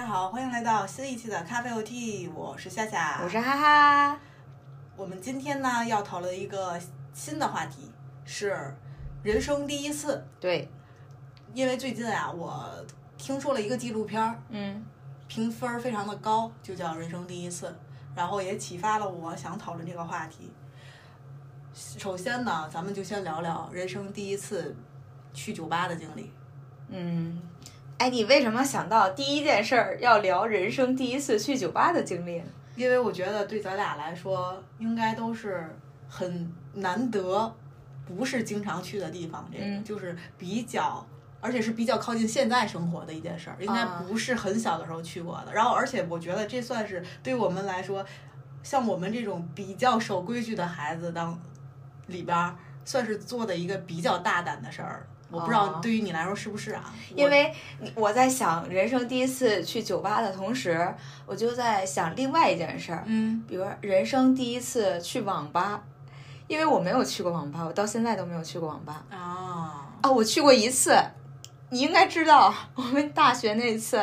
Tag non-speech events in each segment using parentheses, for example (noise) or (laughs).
家好，欢迎来到新一期的咖啡 OT，我是夏夏，我是哈哈。我们今天呢要讨论一个新的话题，是人生第一次。对，因为最近啊，我听说了一个纪录片儿，嗯评分儿非常的高，就叫《人生第一次》，然后也启发了我想讨论这个话题。首先呢，咱们就先聊聊人生第一次去酒吧的经历。嗯，哎，你为什么想到第一件事儿要聊人生第一次去酒吧的经历呢？因为我觉得对咱俩来说，应该都是很难得，不是经常去的地方。这个、嗯就是比较，而且是比较靠近现在生活的一件事儿，应该啊不是很小的时候去过的。然后，而且我觉得这算是对我们来说，像我们这种比较守规矩的孩子当里边儿，算是做的一个比较大胆的事儿。我不知道哦对于你来说是不是啊？因为我在想人生第一次去酒吧的同时，我就在想另外一件事儿，嗯，比如人生第一次去网吧，因为我没有去过网吧，我到现在都没有去过网吧啊，啊，我去过一次。你应该知道，我们大学那次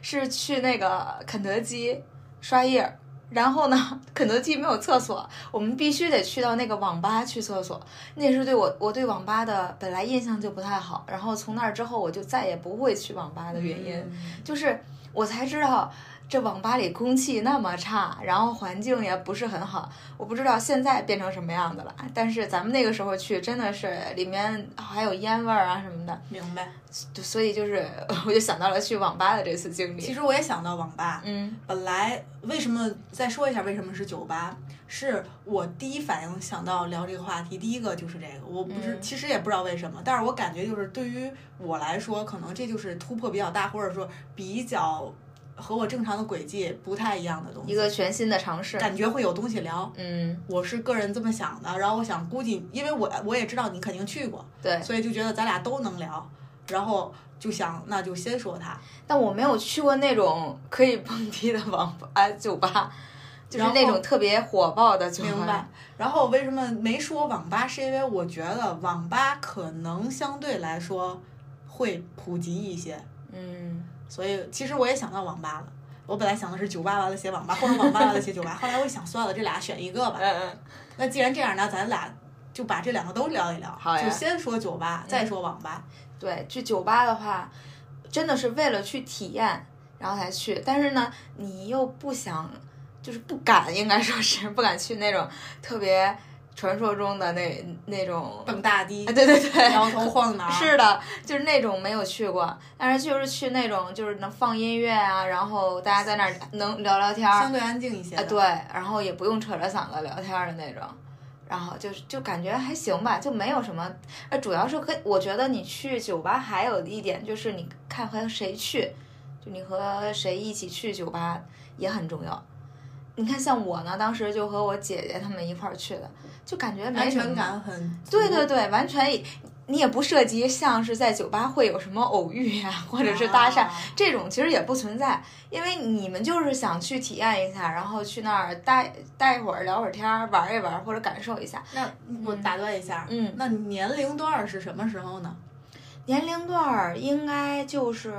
是去那个肯德基刷夜儿，然后呢，(laughs) 肯德基没有厕所，我们必须得去到那个网吧去厕所。那是对我我对网吧的本来印象就不太好，然后从那儿之后我就再也不会去网吧的原因，嗯。就是我才知道这网吧里空气那么差，然后环境也不是很好。我不知道现在变成什么样子了，但是咱们那个时候去真的是里面还有烟味儿啊什么的，明白。所以就是我就想到了去网吧的这次经历。其实我也想到网吧，嗯本来为什么再说一下为什么是酒吧？是我第一反应想到聊这个话题，第一个就是这个，我不是，嗯其实也不知道为什么，但是我感觉就是对于我来说，可能这就是突破比较大，或者说比较和我正常的轨迹不太一样的东西，一个全新的尝试。感觉会有东西聊。嗯，我是个人这么想的，然后我想估计，因为我我也知道你肯定去过，对，所以就觉得咱俩都能聊，然后就想那就先说它。但我没有去过那种可以蹦迪的网吧、啊、酒吧，就是那种特别火爆的酒吧。明白。然后为什么没说网吧？是因为我觉得网吧可能相对来说会普及一些，嗯，所以其实我也想到网吧了。我本来想的是酒吧完了写网吧，或者网吧完了写酒吧。后来我想，算了，这俩选一个吧。嗯嗯，那既然这样，那咱俩就把这两个都聊一聊。好呀嗯就先说酒吧，再说网吧。对，去酒吧的话，真的是为了去体验，然后才去。但是呢，你又不想，就是不敢，应该说是不敢去那种特别传说中的那那种。蹦大迪啊，，对对对，(laughs) 摇头晃脑。(laughs) 是的，就是那种没有去过，但是就是去那种就是能放音乐啊，然后大家在那儿能聊聊天儿，相对安静一些的。啊，对，然后也不用扯着嗓子聊天儿的那种，然后就是就感觉还行吧，就没有什么，呃，主要是可以，我觉得你去酒吧还有一点就是你看和谁去，就你和谁一起去酒吧也很重要。你看，像我呢，当时就和我姐姐她们一块儿去的，就感觉没安什么全感很。对对对，完全也你也不涉及像是在酒吧会有什么偶遇呀、或者是搭讪、啊这种，其实也不存在，因为你们就是想去体验一下，然后去那儿待待一会儿，聊会儿天儿，玩一玩或者感受一下。那我打断一下，嗯，那年龄段儿是什么时候呢？年龄段儿应该就是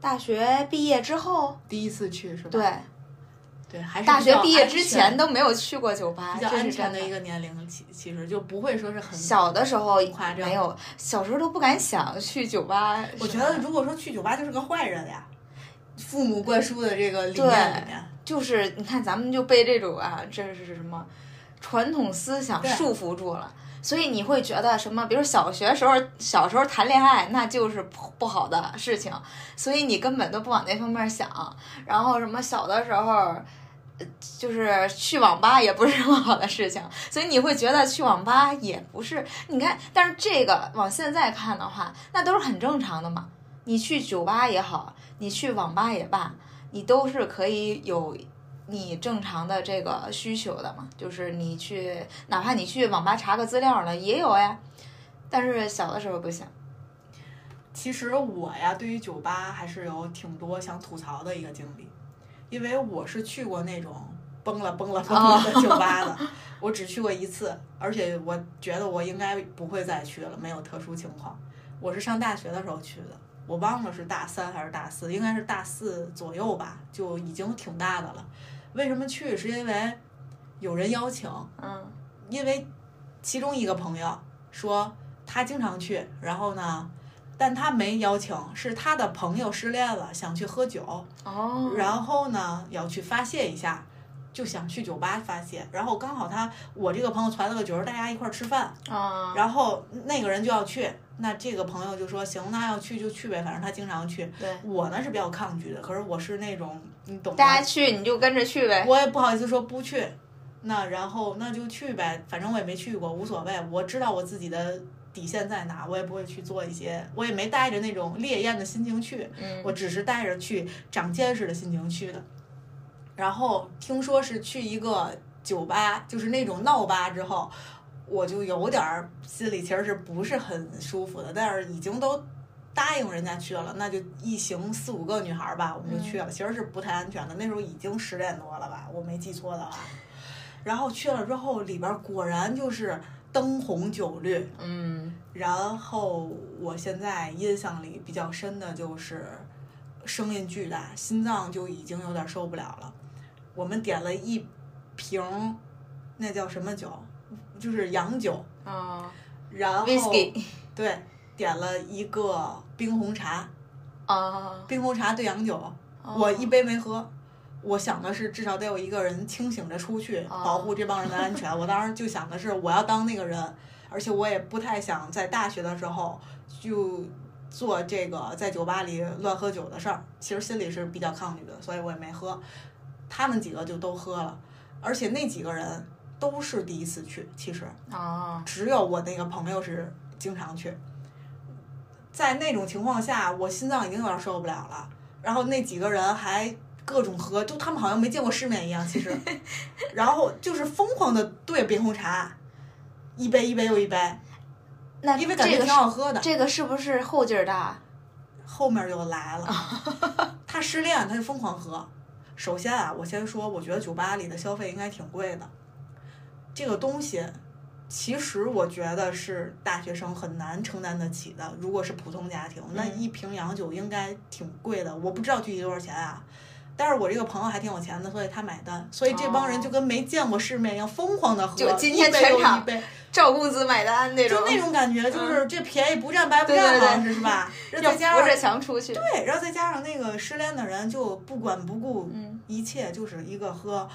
大学毕业之后，第一次去是吧？对，对，还是大学毕业之前都没有去过酒吧，比较安全的一个年龄，其其实就不会说是很。小的时候夸张没有，小时候都不敢想去酒吧。我觉得如果说去酒吧就是个坏人呀，父母灌输的这个理念里面，就是你看，咱们就被这种啊，这是什么传统思想束缚住了。所以你会觉得什么？比如小学时候，小时候谈恋爱，那就是不不好的事情，所以你根本都不往那方面想。然后什么小的时候，呃就是去网吧也不是什么好的事情，所以你会觉得去网吧也不是。你看，但是这个往现在看的话，那都是很正常的嘛。你去酒吧也好，你去网吧也罢，你都是可以有你正常的这个需求的嘛，就是你去，哪怕你去网吧查个资料呢，也有呀。但是小的时候不行，其实我呀，对于酒吧还是有挺多想吐槽的一个经历，因为我是去过那种崩了崩了崩了的酒吧的，我只去过一次，而且我觉得我应该不会再去了，没有特殊情况。我是上大学的时候去的，我忘了是大三还是大四，应该是大四左右吧，就已经挺大的了。为什么去？是因为有人邀请，嗯因为其中一个朋友说他经常去，然后呢，但他没邀请，是他的朋友失恋了，想去喝酒，哦，然后呢要去发泄一下，就想去酒吧发泄。然后刚好他我这个朋友传了个局儿，大家一块儿吃饭，啊，然后那个人就要去，那这个朋友就说行，那要去就去呗，反正他经常去。对，我呢是比较抗拒的，可是我是那种你懂大家，去你就跟着去呗。我也不好意思说不去。那然后那就去呗，反正我也没去过，无所谓。我知道我自己的底线在哪，我也不会去做一些，我也没带着那种烈焰的心情去，嗯我只是带着去长见识的心情去的。然后听说是去一个酒吧，就是那种闹吧之后，我就有点儿心里其实是不是很舒服的，但是已经都答应人家去了，那就一行四五个女孩儿吧，我们就去了。其实是不太安全的，那时候已经十点多了吧，我没记错的话。然后去了之后，里边儿果然就是灯红酒绿，嗯然后我现在印象里比较深的就是声音巨大，心脏就已经有点受不了了。我们点了一瓶，那叫什么酒？就是洋酒，啊然后，whisky 对，点了一个冰红茶，啊，冰红茶兑洋酒，哦我一杯没喝。我想的是，至少得有一个人清醒着出去，哦保护这帮人的安全。我当时就想的是，我要当那个人，而且我也不太想在大学的时候就做这个在酒吧里乱喝酒的事儿。其实心里是比较抗拒的，所以我也没喝。他们几个就都喝了，而且那几个人都是第一次去，其实啊，只有我那个朋友是经常去。在那种情况下，我心脏已经有点受不了了。然后那几个人还各种喝，就他们好像没见过世面一样，其实。(laughs) 然后就是疯狂的兑冰红茶，一杯一杯又一杯，那因为感觉这个挺好喝的。这个是不是后劲儿大？后面就来了，(laughs) 他失恋，他就疯狂喝。首先啊，我先说，我觉得酒吧里的消费应该挺贵的。这个东西，其实我觉得是大学生很难承担得起的。如果是普通家庭，那嗯一瓶洋酒应该挺贵的，我不知道具体多少钱啊。但是我这个朋友还挺有钱的，所以他买单，所以这帮人就跟没见过世面一样，疯狂的喝，就今天一杯又一全场杯，赵公子买单那种就，那种感觉，就是这便宜不占白不占，好像是是吧？(laughs) 要再加上。对，然后再加上那个失恋的人就不管不顾嗯一切，就是一个喝。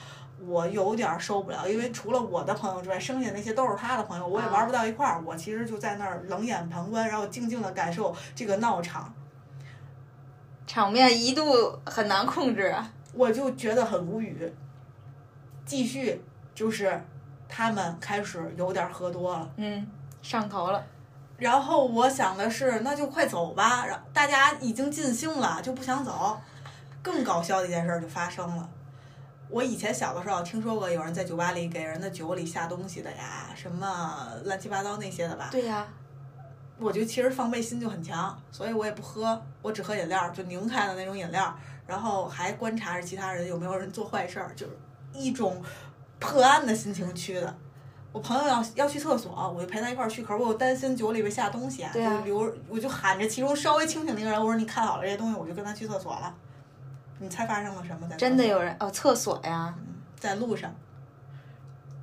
我有点儿受不了，因为除了我的朋友之外，剩下那些都是他的朋友，我也玩不到一块儿。我其实就在那儿冷眼旁观，然后静静的感受这个闹场，场面一度很难控制啊。我就觉得很无语。继续就是他们开始有点儿喝多了，嗯，上头了。然后我想的是，那就快走吧。然后大家已经尽兴了，就不想走。更搞笑的一件事儿就发生了。我以前小的时候听说过有人在酒吧里给人的酒里下东西的呀，什么乱七八糟那些的吧。对呀、我就其实防备心就很强，所以我也不喝，我只喝饮料，就拧开的那种饮料，然后还观察着其他人有没有人做坏事儿，就是一种破案的心情去的。我朋友要要去厕所，我就陪他一块儿去，可是我又担心酒里边下东西啊，对啊就留我就喊着其中稍微清醒的一个人，我说你看好了这些东西，我就跟他去厕所了。你猜发生了什么？在真的有人哦，厕所呀？在路上，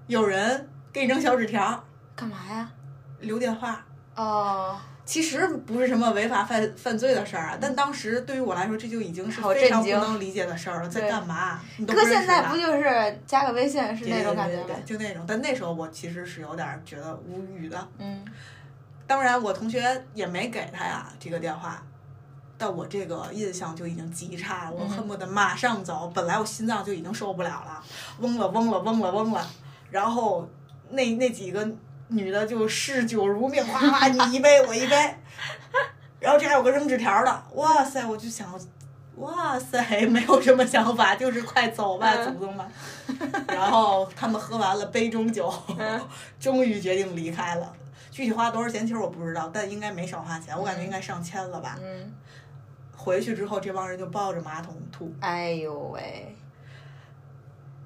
有人给你扔小纸条，干嘛呀？留电话，哦，其实不是什么违法犯犯罪的事儿啊，但当时对于我来说，这就已经是好非常不能理解的事儿了。在干嘛？你都搁不认识他现在不就是加个微信是对那种感觉吗对对对？就那种。但那时候我其实是有点儿觉得无语的。嗯，当然，我同学也没给他呀这个电话，但我这个印象就已经极差了，我嗯恨不得马上走。本来我心脏就已经受不了了，嗡了嗡了嗡了嗡了，然后那那几个女的就嗜酒如命，哗哗你一杯我一杯，(laughs) 然后这还有个扔纸条的，哇塞！我就想，哇塞，没有什么想法，就是快走吧，嗯祖宗们。(laughs) 然后他们喝完了杯中酒，终于决定离开了。具体花多少钱，其实我不知道，但应该没少花钱，我感觉应该上千了吧。嗯，回去之后，这帮人就抱着马桶吐，哎呦喂，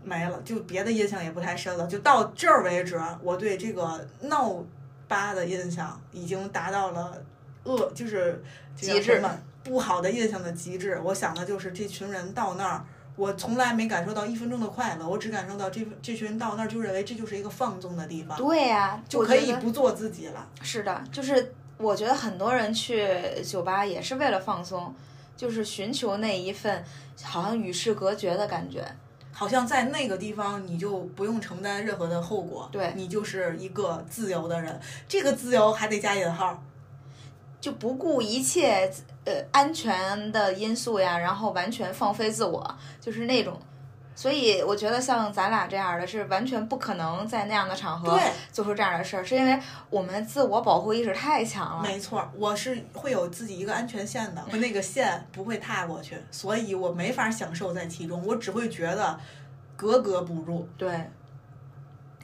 没了，就别的印象也不太深了。就到这儿为止，我对这个闹吧的印象已经达到了恶，就是极致嘛不好的印象的极致。我想的就是这群人到那儿。我从来没感受到一分钟的快乐，我只感受到这这群人到那儿就认为这就是一个放纵的地方，对呀、就可以不做自己了。是的，就是我觉得很多人去酒吧也是为了放松，就是寻求那一份好像与世隔绝的感觉。好像在那个地方你就不用承担任何的后果，对你就是一个自由的人。这个自由还得加引号，就不顾一切呃安全的因素呀，然后完全放飞自我，就是那种。所以我觉得像咱俩这样的是完全不可能在那样的场合对，做出这样的事儿，是因为我们自我保护意识太强了。没错，我是会有自己一个安全线的，我那个线不会踏过去，所以我没法享受在其中，我只会觉得格格不入。对，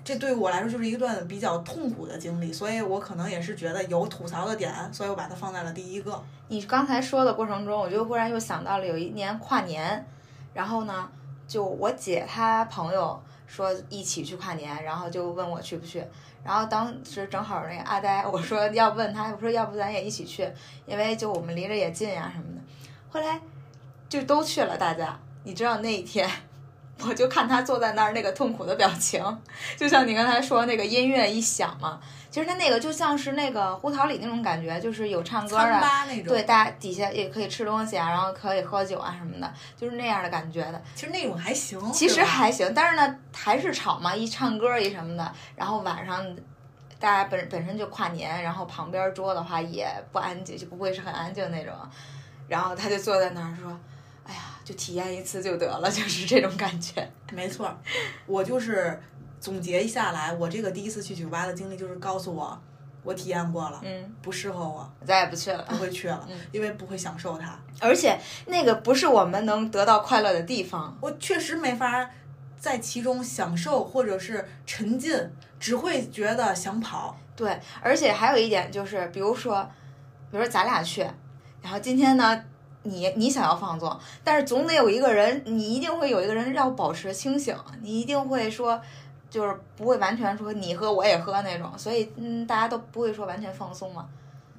这对我来说就是一段比较痛苦的经历，所以我可能也是觉得有吐槽的点，所以我把它放在了第一个。你刚才说的过程中，我就忽然又想到了有一年跨年，然后呢，就我姐她朋友说一起去跨年，然后就问我去不去，然后当时正好那个阿呆，我说要问他，我说要不咱也一起去，因为就我们离着也近呀、什么的，后来就都去了，大家，你知道那一天。我就看他坐在那儿那个痛苦的表情，(laughs) 就像你刚才说那个音乐一响嘛，其实他那个就像是那个胡桃里那种感觉，就是有唱歌餐啊，吧那种，对，，大家底下也可以吃东西啊，然后可以喝酒啊什么的，就是那样的感觉的。其实那种还行，其实还行，但是呢，还是吵嘛，一唱歌一什么的，然后晚上大家本本身就跨年，然后旁边桌的话也不安静，就不会是很安静那种。然后他就坐在那儿说：“哎呀，就体验一次就得了，就是这种感觉。没错，我就是总结一下来，我这个第一次去酒吧的经历就是告诉我，我体验过了，嗯，不适合我，再也不去了。不会去了嗯，因为不会享受它。而且那个不是我们能得到快乐的地方。我确实没法在其中享受或者是沉浸，只会觉得想跑。对，而且还有一点就是，比如说，比如说咱俩去，然后今天呢，你你想要放纵，但是总得有一个人，你一定会有一个人要保持清醒，你一定会说，就是不会完全说你喝我也喝那种，所以嗯，大家都不会说完全放松嘛。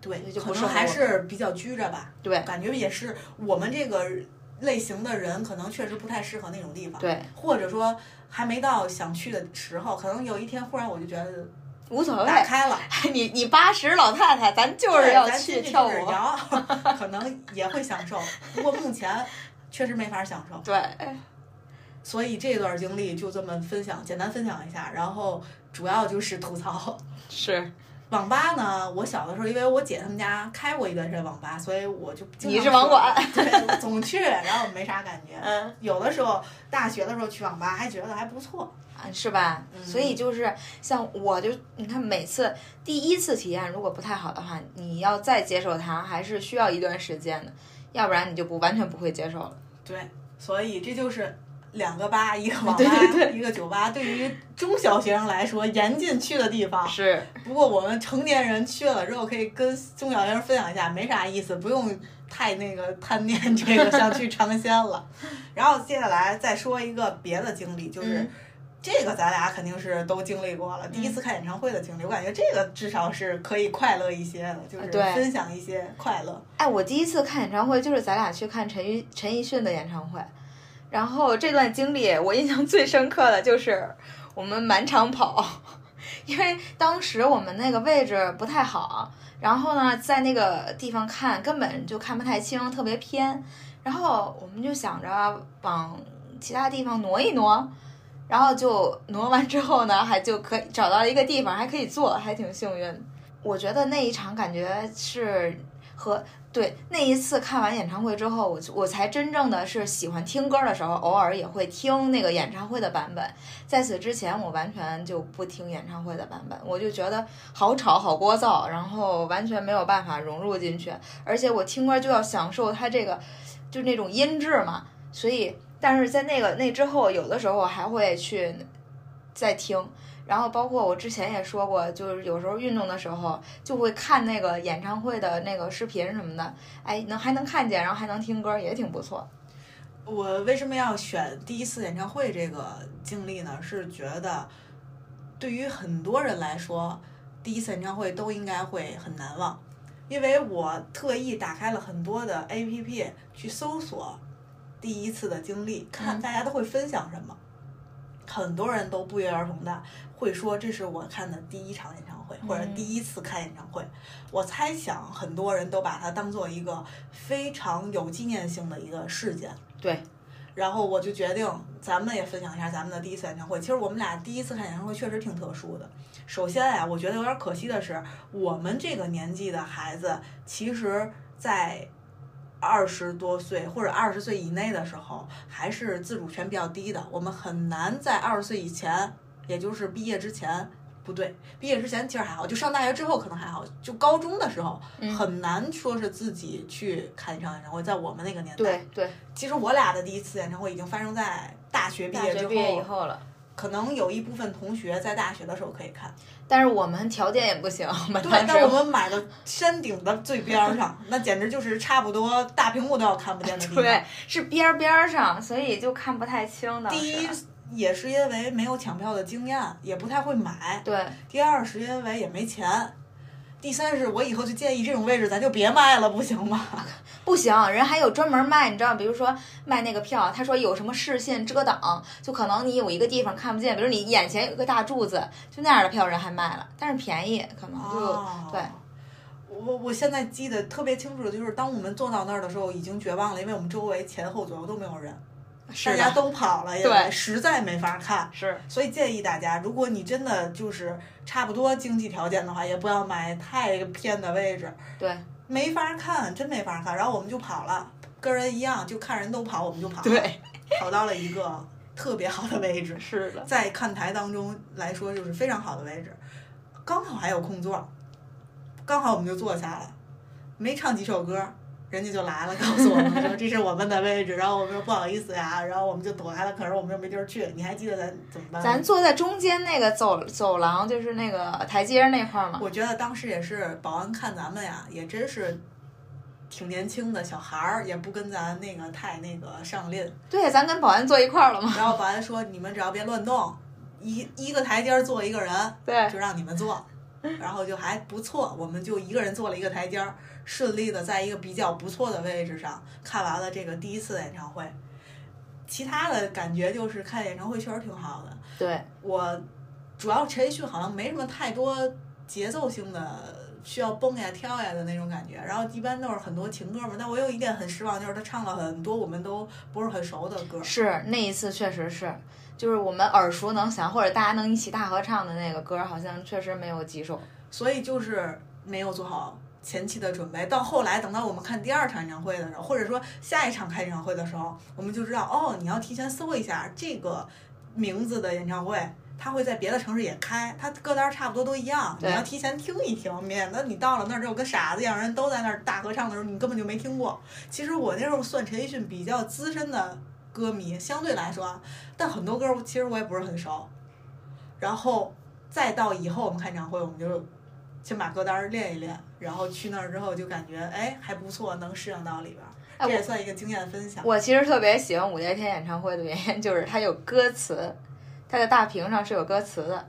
对就，可能还是比较拘着吧。对感觉也是我们这个类型的人，可能确实不太适合那种地方。对，或者说还没到想去的时候，可能有一天忽然我就觉得无所谓。打开了，(laughs) 你你八十老太太，咱就是要咱去去跳舞。摇，(laughs) 可能也会享受。不过目前确实没法享受，对，(laughs) 所以这段经历就这么分享，简单分享一下，然后主要就是吐槽。是网吧呢，我小的时候，因为我姐他们家开过一段时间网吧，所以我就经你是网管，对，总去，然后没啥感觉。嗯。有的时候大学的时候去网吧还觉得还不错，啊，是吧？嗯所以就是像我就你看，每次第一次体验如果不太好的话，你要再接受它，还是需要一段时间的，要不然你就不完全不会接受了。对，所以这就是两个吧，一个网吧，对对对一个酒吧。对于中小学生来说，严禁去的地方。是，不过我们成年人去了之后，可以跟中小学生分享一下，没啥意思，不用太那个贪念 (laughs) 这个想去尝鲜了。然后接下来再说一个别的经历，就是。嗯这个咱俩肯定是都经历过了，第一次看演唱会的经历，我感觉这个至少是可以快乐一些的，就是对分享一些快乐。哎，我第一次看演唱会就是咱俩去看陈奕陈奕迅的演唱会，然后这段经历我印象最深刻的就是我们满场跑，因为当时我们那个位置不太好，然后呢在那个地方看根本就看不太清，特别偏，然后我们就想着往其他地方挪一挪。然后就挪完之后呢，还就可以找到一个地方，还可以坐，还挺幸运。我觉得那一场感觉是和对那一次看完演唱会之后，我我才真正的是喜欢听歌的时候，偶尔也会听那个演唱会的版本。在此之前，我完全就不听演唱会的版本，我就觉得好吵、好聒噪，然后完全没有办法融入进去。而且我听歌就要享受它这个，就那种音质嘛，所以。但是在那个那之后，有的时候还会去再听，然后包括我之前也说过，就是有时候运动的时候就会看那个演唱会的那个视频什么的，哎，能还能看见，然后还能听歌，也挺不错。我为什么要选第一次演唱会这个经历呢？是觉得对于很多人来说，第一次演唱会都应该会很难忘。因为我特意打开了很多的 APP 去搜索第一次的经历，看嗯大家都会分享什么。很多人都不约而同的会说这是我看的第一场演唱会，或者嗯第一次看演唱会。我猜想很多人都把它当做一个非常有纪念性的一个事件。对，然后我就决定，咱们也分享一下咱们的第一次演唱会。其实我们俩第一次看演唱会确实挺特殊的。首先呀、我觉得有点可惜的是，我们这个年纪的孩子，其实，在二十多岁或者二十岁以内的时候，还是自主权比较低的。我们很难在二十岁以前，也就是毕业之前。不对，毕业之前其实还好，就上大学之后可能还好，就高中的时候、嗯很难说是自己去看一场演唱会。在我们那个年代，对对，其实我俩的第一次演唱会已经发生在大学毕业之后，大学毕业以后了。可能有一部分同学在大学的时候可以看，但是我们条件也不行，(laughs) 对，但我们买的山顶的最边儿上，那简直就是差不多大屏幕都要看不见的地方。(laughs) 对是边儿边儿上，所以就看不太清的。第一也是因为没有抢票的经验，也不太会买；对。第二是因为也没钱；第三是我以后就建议这种位置咱就别卖了，不行吗？(laughs) 不行，人还有专门卖，你知道，比如说卖那个票，他说有什么视线遮挡，就可能你有一个地方看不见，比如你眼前有个大柱子，就那样的票人还卖了，但是便宜，可能就、哦对。我我现在记得特别清楚的就是，当我们坐到那儿的时候，已经绝望了，因为我们周围前后左右都没有人，大家都跑了，也对实在没法看。是所以建议大家，如果你真的就是差不多经济条件的话，也不要买太偏的位置，对没法看，真没法看。然后我们就跑了，跟人一样，就看人都跑，我们就跑了，对跑到了一个特别好的位置，是的，在看台当中来说就是非常好的位置，刚好还有空座，刚好我们就坐下了，没唱几首歌。人家就来了，告诉我们说这是我们的位置，然后我们说不好意思呀，然后我们就躲开了，可是我们又没地儿去。你还记得咱怎么办？咱坐在中间那个走走廊，就是那个台阶那块儿嘛。我觉得当时也是保安看咱们呀，也真是挺年轻的小孩儿，也不跟咱那个太那个上拎。对，咱跟保安坐一块儿了嘛。然后保安说：“你们只要别乱动，一一个台阶儿坐一个人，对就让你们坐。”然后就还不错，我们就一个人坐了一个台阶儿，顺利的在一个比较不错的位置上看完了这个第一次的演唱会。其他的感觉就是看演唱会确实挺好的。对，我主要陈奕迅好像没什么太多节奏性的需要蹦呀跳呀的那种感觉，然后一般都是很多情歌嘛。但我有一点很失望，就是他唱了很多我们都不是很熟的歌。是那一次确实是，就是我们耳熟能详或者大家能一起大合唱的那个歌，好像确实没有几首。所以就是没有做好前期的准备。到后来等到我们看第二场演唱会的时候，或者说下一场开演唱会的时候，我们就知道哦，你要提前搜一下这个名字的演唱会。它会在别的城市也开，它歌单差不多都一样，你要提前听一听，免得你到了那儿之后跟傻子一样，人都在那儿大合唱的时候，你根本就没听过。其实我那时候算陈奕迅比较资深的歌迷，相对来说，啊，但很多歌其实我也不是很熟。然后再到以后我们看演唱会，我们就先把歌单儿练一练，然后去那儿之后就感觉哎还不错，能适应到里边儿，哎这也算一个经验分享。我其实特别喜欢五月天演唱会的原因就是它有歌词，它的大屏上是有歌词的。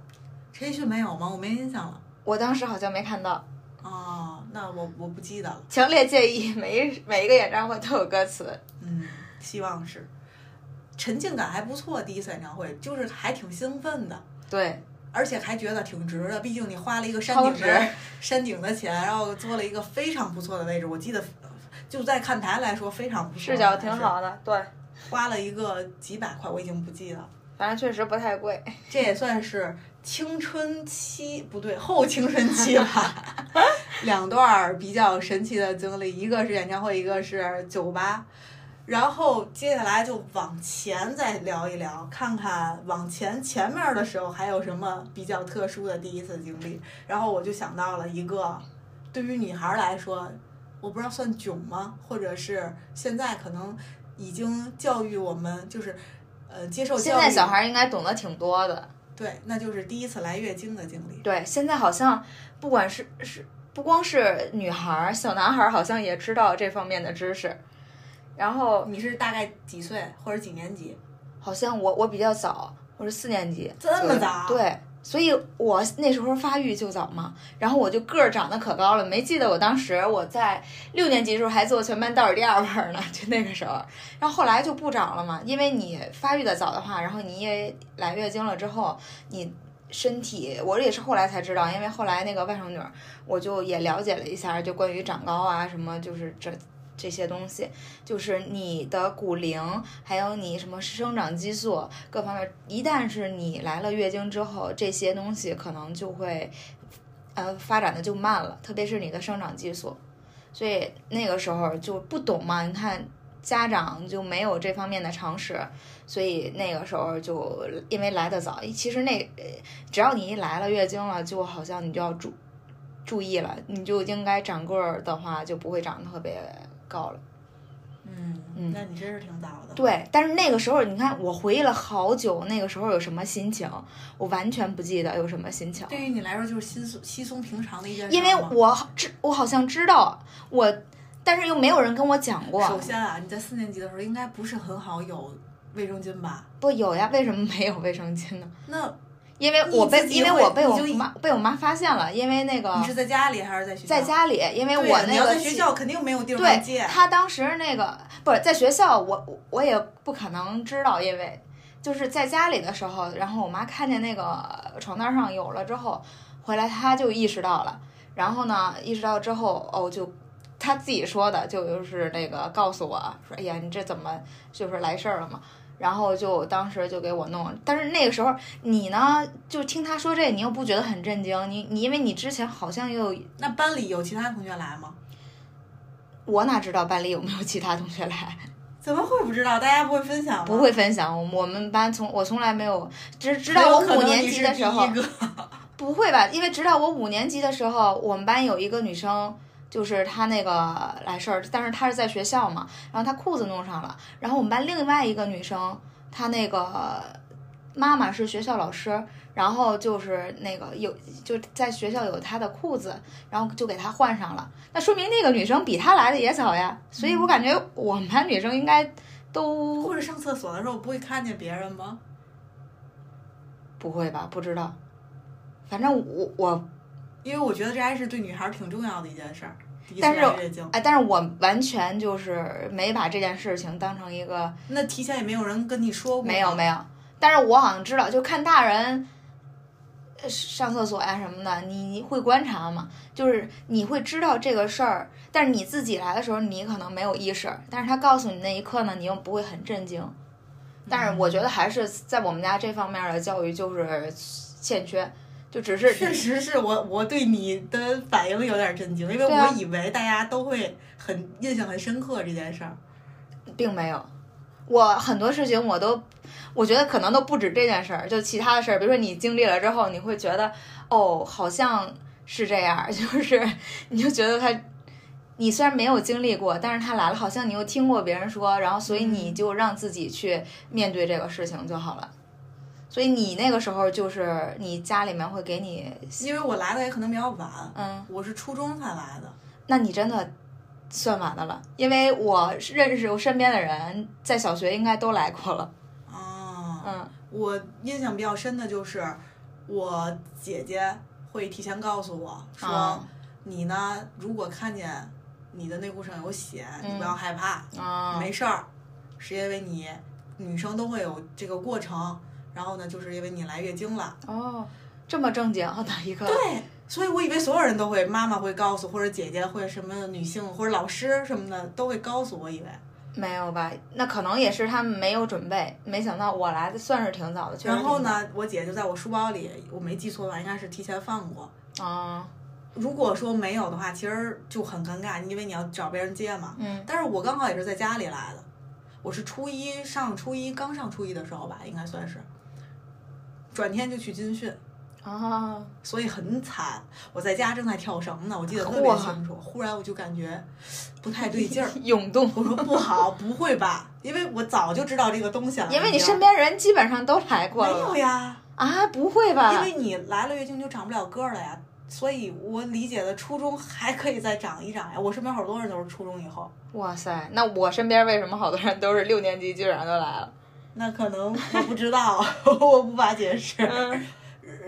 陈奕迅没有吗？我没印象了。我当时好像没看到，哦，那我我不记得了。强烈建议每一每一个演唱会都有歌词。嗯，希望是。沉浸感还不错，第一次演唱会就是还挺兴奋的，对，而且还觉得挺值的。毕竟你花了一个山顶的山顶的钱，然后坐了一个非常不错的位置。我记得就在看台来说非常不错，视角挺好的，对，花了一个几百块，我已经不记得了。反正确实不太贵。(laughs) 这也算是青春期不对后青春期吧，(laughs) 两段儿比较神奇的经历，一个是演唱会，一个是酒吧。然后接下来就往前再聊一聊，看看往前前面的时候还有什么比较特殊的第一次经历。然后我就想到了一个，对于女孩儿来说，我不知道算囧吗？或者是现在可能已经教育我们，就是呃接受教育。现在小孩儿应该懂得挺多的。对，那就是第一次来月经的经历。对，现在好像不管是是不光是女孩儿，小男孩儿好像也知道这方面的知识。然后你是大概几岁或者几年级？好像我我比较早，我是四年级，这么早对，所以我那时候发育就早嘛，然后我就个儿长得可高了。没记得我当时我在六年级的时候还坐全班倒数第二位呢，就那个时候。然后后来就不长了嘛，因为你发育的早的话，然后你也来月经了之后，你身体我也是后来才知道，因为后来那个外甥女儿，我就也了解了一下，就关于长高啊什么，就是这。这些东西就是你的骨龄，还有你什么生长激素各方面，一旦是你来了月经之后，这些东西可能就会，呃，发展的就慢了，特别是你的生长激素。所以那个时候就不懂嘛，你看家长就没有这方面的常识，所以那个时候就因为来的早，其实那只要你一来了月经了，就好像你就要注注意了，你就应该长个儿的话就不会长得特别。高了，嗯嗯，那你真是挺早的。对，但是那个时候，你看我回忆了好久，那个时候有什么心情，我完全不记得有什么心情。对于你来说，就是稀松稀松平常的一件事。因为我知，我好像知道我，但是又没有人跟我讲过。首先啊，你在四年级的时候应该不是很好有卫生巾吧？不有呀，为什么没有卫生巾呢？那。因为我被因为我被我妈被我妈发现了，因为那个你是在家里还是在学校？在家里，因为我那个在学校肯定没有地方借。他当时那个不是在学校，我我也不可能知道，因为就是在家里的时候，然后我妈看见那个床单上有了之后，回来她就意识到了，然后呢意识到之后哦，就他自己说的，就是那个告诉我说，哎呀，你这怎么就是来事儿了嘛？然后就当时就给我弄，但是那个时候你呢，就听他说这，你又不觉得很震惊？你你因为你之前好像又那班里有其他同学来吗？我哪知道班里有没有其他同学来？(laughs) 怎么会不知道？大家不会分享吗？不会分享，我们班从我从来没有，只直到我五年级的时候，(laughs) 不会吧？因为直到我五年级的时候，我们班有一个女生。就是他那个来事儿，但是他是在学校嘛，然后他裤子弄上了，然后我们班另外一个女生，她那个妈妈是学校老师，然后就是那个有就在学校有她的裤子，然后就给她换上了，那说明那个女生比她来的也早呀，所以我感觉我们班女生应该都或者上厕所的时候不会看见别人吗？不会吧？不知道，反正我我。因为我觉得这还是对女孩挺重要的一件事儿，但是哎，但是我完全就是没把这件事情当成一个。那提前也没有人跟你说过。没有没有，但是我好像知道，就看大人上厕所呀什么的，你会观察嘛？就是你会知道这个事儿，但是你自己来的时候，你可能没有意识，但是他告诉你那一刻呢，你又不会很震惊。但是我觉得还是在我们家这方面的教育就是欠缺。就只是，确实是我我对你的反应有点震惊，因为我以为大家都会很印象很深刻这件事儿，并没有。我很多事情我都，我觉得可能都不止这件事儿，就其他的事儿，比如说你经历了之后，你会觉得哦，好像是这样，(laughs) 就是你就觉得他，你虽然没有经历过，但是他来了，好像你又听过别人说，然后所以你就让自己去面对这个事情就好了。所以你那个时候就是你家里面会给你，因为我来的也可能比较晚，嗯，我是初中才来的，那你真的算晚的了，因为我认识我身边的人在小学应该都来过了，哦，嗯，我印象比较深的就是我姐姐会提前告诉我说，你呢如果看见你的内裤上有血，你不要害怕，啊，没事儿，是因为你女生都会有这个过程。然后呢，就是因为你来月经了哦，这么正经的一个对，所以我以为所有人都会，妈妈会告诉，或者姐姐或者什么女性或者老师什么的都会告诉我，以为没有吧？那可能也是他们没有准备，没想到我来的算是挺早的。然后呢，我姐就在我书包里，我没记错的话，应该是提前放过啊。如果说没有的话，其实就很尴尬，因为你要找别人借嘛。嗯。但是我刚好也是在家里来的，我是初一上初一刚上初一的时候吧，应该算是。转天就去军训，啊，所以很惨。我在家正在跳绳呢，我记得特别清楚。忽然我就感觉不太对劲儿，(laughs) 涌动。我说不好，不会吧？因为我早就知道这个东西了。(laughs) 因为你身边人基本上都来过了。没有呀。啊，不会吧？因为你来了月经就长不了个儿了呀，所以我理解的初中还可以再长一长呀。我身边好多人都是初中以后。哇塞，那我身边为什么好多人都是六年级基本上都来了？那可能我不知道，(laughs) 我无法解释。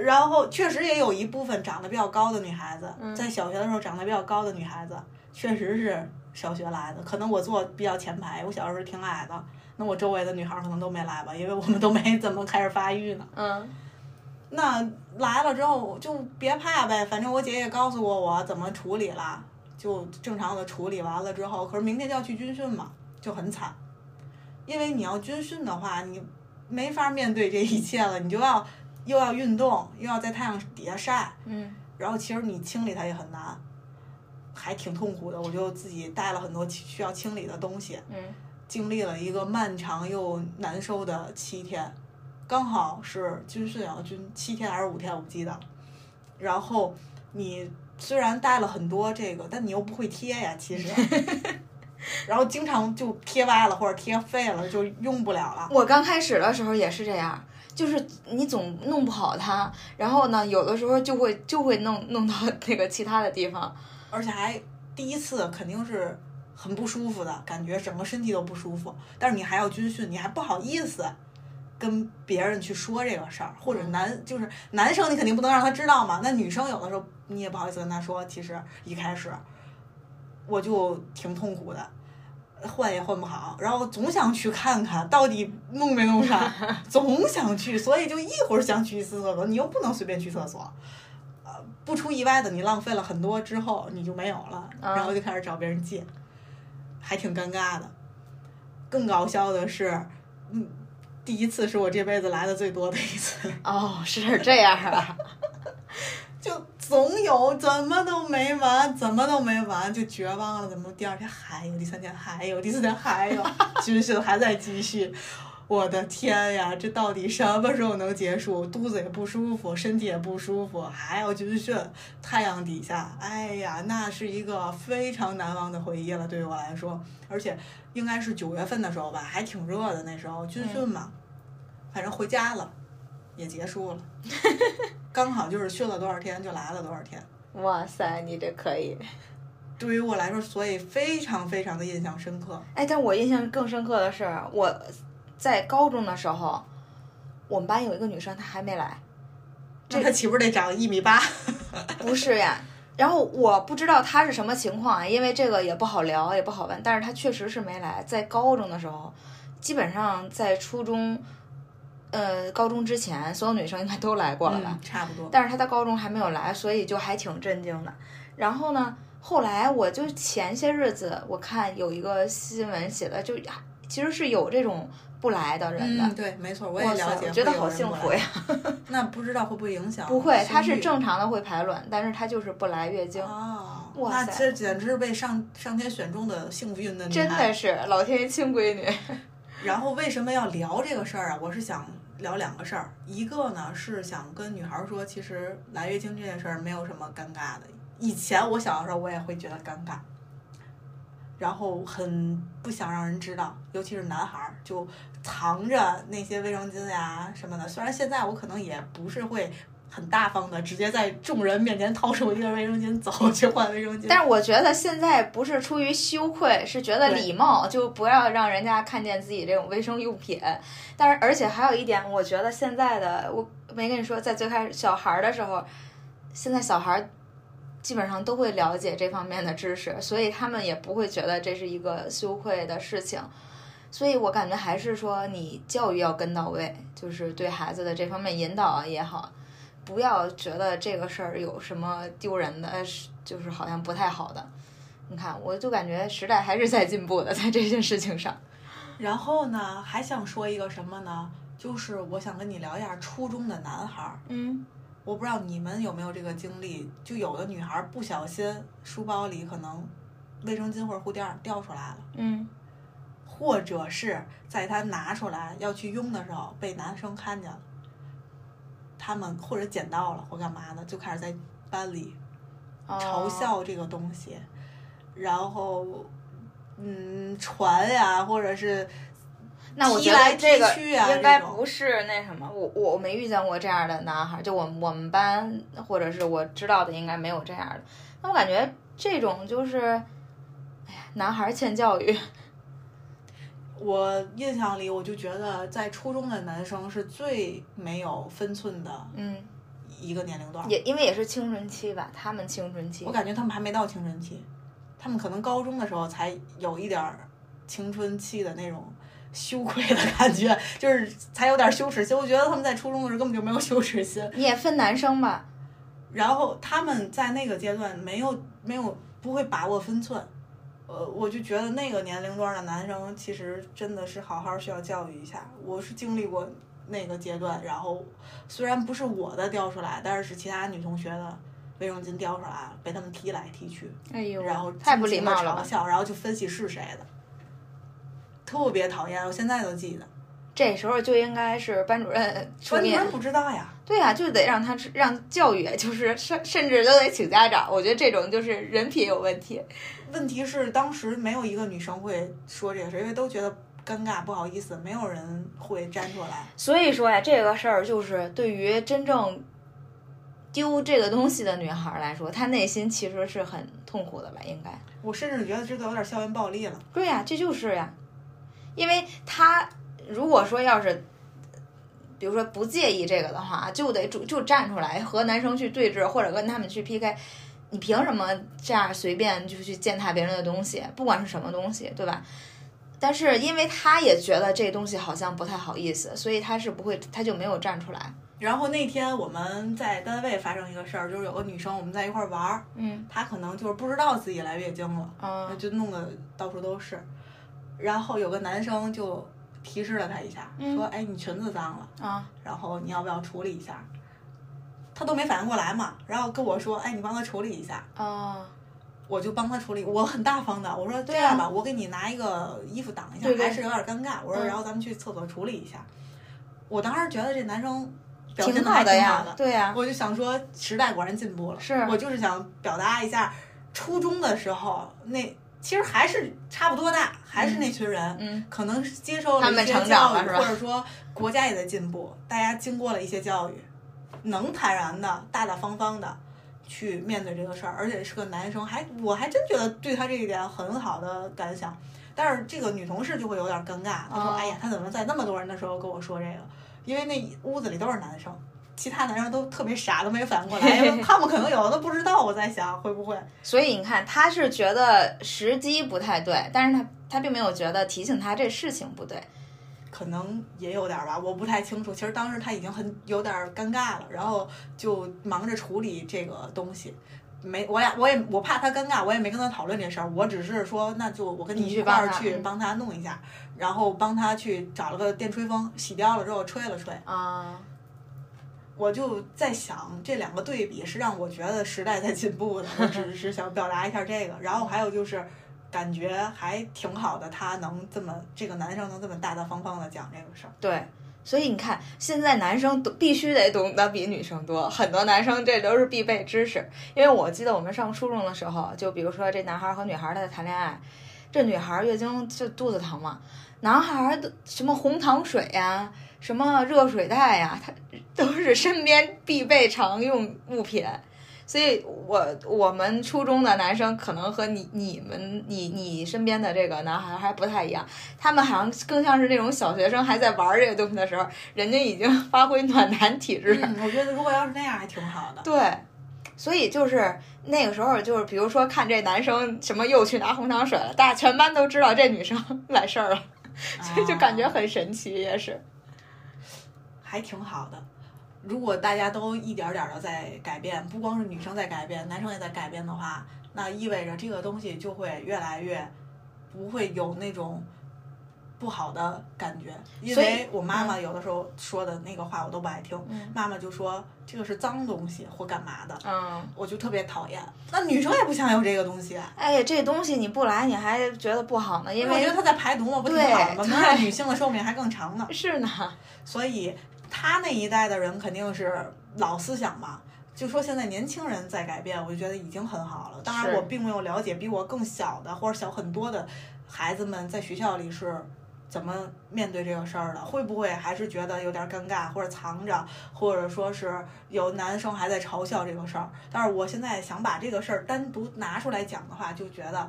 然后确实也有一部分长得比较高的女孩子，嗯在小学的时候长得比较高的女孩子，确实是小学来的。可能我坐比较前排，我小时候挺矮的，那我周围的女孩儿可能都没来吧，因为我们都没怎么开始发育呢。嗯那来了之后就别怕呗，反正我姐也告诉过我怎么处理了，就正常的处理完了之后，可是明天就要去军训嘛，就很惨，因为你要军训的话，你没法面对这一切了，你就要又要运动，又要在太阳底下晒，嗯然后其实你清理它也很难，还挺痛苦的。我就自己带了很多需要清理的东西，嗯经历了一个漫长又难受的七天，刚好是军训啊，军七天还是五天我不记得了。然后你虽然带了很多这个，但你又不会贴呀，其实。(laughs) 然后经常就贴歪了或者贴废了，就用不了了。我刚开始的时候也是这样，就是你总弄不好它，然后呢，有的时候就会就会弄弄到 (laughs) 那个其他的地方。而且还第一次肯定是很不舒服的感觉，整个身体都不舒服。但是你还要军训，你还不好意思跟别人去说这个事儿，或者男就是男生你肯定不能让他知道嘛。那女生有的时候你也不好意思跟他说，其实一开始我就挺痛苦的。换也换不好，然后总想去看看到底弄没弄上，(laughs) 总想去，所以就一会儿想去一次厕所，你又不能随便去厕所，呃，不出意外的，你浪费了很多之后，你就没有了，啊然后就开始找别人借，还挺尴尬的。更搞笑的是，嗯，第一次是我这辈子来的最多的一次，哦，是这样啊。(laughs) 就总有怎么都没完，怎么都没完，就绝望了。怎么第二天还有，第三天还有，第四天还有，军训还在继续。我的天呀，这到底什么时候能结束？肚子也不舒服，身体也不舒服，还要军训，太阳底下，哎呀，那是一个非常难忘的回忆了，对于我来说。而且应该是九月份的时候吧，还挺热的那时候，军训嘛，反正回家了，也结束了，(laughs) (laughs) (laughs) 刚好就是休了多少天就来了多少天。哇塞，你这可以。对于我来说，所以非常非常的印象深刻。哎，但我印象更深刻的是，我在高中的时候，我们班有一个女生，她还没来。这她岂不是得长一米八？(laughs) 不是呀，然后我不知道她是什么情况啊，因为这个也不好聊，也不好问。但是她确实是没来。在高中的时候，基本上在初中，呃，高中之前，所有女生应该都来过了吧？嗯，差不多。但是她在高中还没有来，所以就还挺震惊的。然后呢，后来我就前些日子我看有一个新闻写的，就其实是有这种不来的人的。嗯，对，没错，我也，了解。我觉得好幸福呀！(laughs) 那不知道会不会影响？不会，她是正常的会排卵，但是她就是不来月经，哦，哇塞那这简直是被上上天选中的幸运的女真的是老天爷亲闺女。(laughs) 然后为什么要聊这个事儿啊？我是想聊两个事儿，一个呢是想跟女孩儿说，其实来月经这件事儿没有什么尴尬的。以前我小的时候我也会觉得尴尬，然后很不想让人知道，尤其是男孩儿就藏着那些卫生巾呀什么的。虽然现在我可能也不是会。很大方的，直接在众人面前掏出一个卫生巾走 (laughs) 去换卫生巾。但是我觉得现在不是出于羞愧，是觉得礼貌，就不要让人家看见自己这种卫生用品。但是而且还有一点，我觉得现在的我没跟你说，在最开始小孩儿的时候，现在小孩儿基本上都会了解这方面的知识，所以他们也不会觉得这是一个羞愧的事情。所以我感觉还是说你教育要跟到位，就是对孩子的这方面引导啊也好。不要觉得这个事儿有什么丢人的，是就是好像不太好的。你看，我就感觉时代还是在进步的，在这件事情上。然后呢，还想说一个什么呢？就是我想跟你聊一下初中的男孩儿。嗯我不知道你们有没有这个经历，就有的女孩儿不小心书包里可能卫生巾或者护垫儿掉出来了，嗯，或者是在她拿出来要去用的时候被男生看见了，他们或者捡到了或干嘛的，就开始在班里嘲哦。笑这个东西，然后嗯传呀，或者是那我觉得这个应该不是那什么，我我没遇见过这样的男孩，就我我们班或者是我知道的应该没有这样的。那我感觉这种就是，哎呀，男孩欠教育。我印象里，我就觉得在初中的男生是最没有分寸的嗯一个年龄段儿。也因为也是青春期吧，他们青春期我。感觉他们还没到青春期，他们可能高中的时候才有一点儿青春期的那种羞愧的感觉，(laughs) 就是才有点羞耻心。我觉得他们在初中的时候根本就没有羞耻心，你也分男生吧，然后他们在那个阶段没有没有不会把握分寸。呃，我就觉得那个年龄段的男生其实真的是好好需要教育一下。我是经历过那个阶段，然后虽然不是我的掉出来，但是是其他女同学的卫生巾掉出来了，被他们踢来踢去。哎呦，然后太不礼貌了吧嘲！笑，然后就分析是谁的，特别讨厌，我现在都记得。这时候就应该是班主任出面班主任，不知道呀，对呀、就得让他让教育，就是甚甚至都得请家长。我觉得这种就是人品有问题。问题是当时没有一个女生会说这个事，因为都觉得尴尬不好意思，没有人会站出来。所以说呀，这个事儿就是对于真正丢这个东西的女孩来说，她内心其实是很痛苦的吧？应该。我甚至觉得这都有点校园暴力了。对呀、这就是呀，因为她如果说要是，比如说不介意这个的话，就得主就站出来和男生去对峙，或者跟他们去 PK。你凭什么这样随便就去践踏别人的东西？不管是什么东西，对吧？但是因为他也觉得这东西好像不太好意思，所以他是不会，他就没有站出来。然后那天我们在单位发生一个事儿，就是有个女生我们在一块儿玩儿，嗯她可能就是不知道自己来月经了，啊就弄得到处都是。然后有个男生就提示了她一下，嗯说：“哎，你裙子脏了。”啊然后你要不要处理一下？他都没反应过来嘛，然后跟我说，哎，你帮他处理一下，啊！我就帮他处理，我很大方的，我说这样吧，我给你拿一个衣服挡一下，对对。还是有点尴尬，我说嗯然后咱们去厕所处理一下。我当时觉得这男生表现挺的还挺好呀的，，对呀、我就想说时代果然进步了，是。我就是想表达一下，初中的时候那其实还是差不多大，还是那群人，嗯，可能接受了一些他们成长教育，了或者说国家也在进步，大家经过了一些教育，能坦然的、大大方方的去面对这个事儿，而且是个男生，还我还真觉得对他这一点很好的感想。但是这个女同事就会有点尴尬，她说：“哦哎呀，他怎么在那么多人的时候跟我说这个？因为那屋子里都是男生，其他男生都特别傻，都没反应过来，因为 (laughs) 他们可能有的都不知道。我在想会不会所以你看，他是觉得时机不太对，但是他他并没有觉得提醒他这事情不对。可能也有点儿吧，我不太清楚。其实当时他已经很有点儿尴尬了，然后就忙着处理这个东西。没，我俩我也我怕他尴尬，我也没跟他讨论这事儿。我只是说，那就我跟你一块儿去帮他弄一下，然后帮他去找了个电吹风，洗掉了之后吹了吹。啊，我就在想，这两个对比是让我觉得时代在进步的。我只是想表达一下这个，然后还有就是。感觉还挺好的，他能这么这个男生能这么大大方方的讲这个事儿。对，所以你看，现在男生都必须得懂得比女生多，很多男生这都是必备知识。因为我记得我们上初中的时候，就比如说这男孩和女孩他在谈恋爱，这女孩月经就肚子疼嘛，男孩的什么红糖水呀、什么热水袋呀、他都是身边必备常用物品。所以我我们初中的男生可能和你你们你你身边的这个男孩还不太一样，他们好像更像是那种小学生还在玩这个东西的时候，人家已经 (laughs) 发挥暖男体质。嗯，我觉得如果要是那样还挺好的。对，所以就是那个时候，就是比如说看这男生什么又去拿红糖水了，大家全班都知道这女生 (laughs) 来事儿了，(laughs) 所以就感觉啊很神奇，也是。还挺好的。如果大家都一点点的在改变，不光是女生在改变，男生也在改变的话，那意味着这个东西就会越来越不会有那种不好的感觉。因为我妈妈有的时候说的那个话我都不爱听，嗯妈妈就说这个是脏东西或干嘛的，嗯，我就特别讨厌。那女生也不想有这个东西，啊哎呀，这东西你不来，你还觉得不好呢，因为我觉得它在排毒嘛，不挺好的吗？能让女性的寿命还更长呢。是呢，所以他那一代的人肯定是老思想嘛。就说现在年轻人在改变，我就觉得已经很好了。当然，我并没有了解比我更小的或者小很多的孩子们在学校里是怎么面对这个事儿的，会不会还是觉得有点尴尬，或者藏着，或者说是有男生还在嘲笑这个事儿。但是我现在想把这个事儿单独拿出来讲的话，就觉得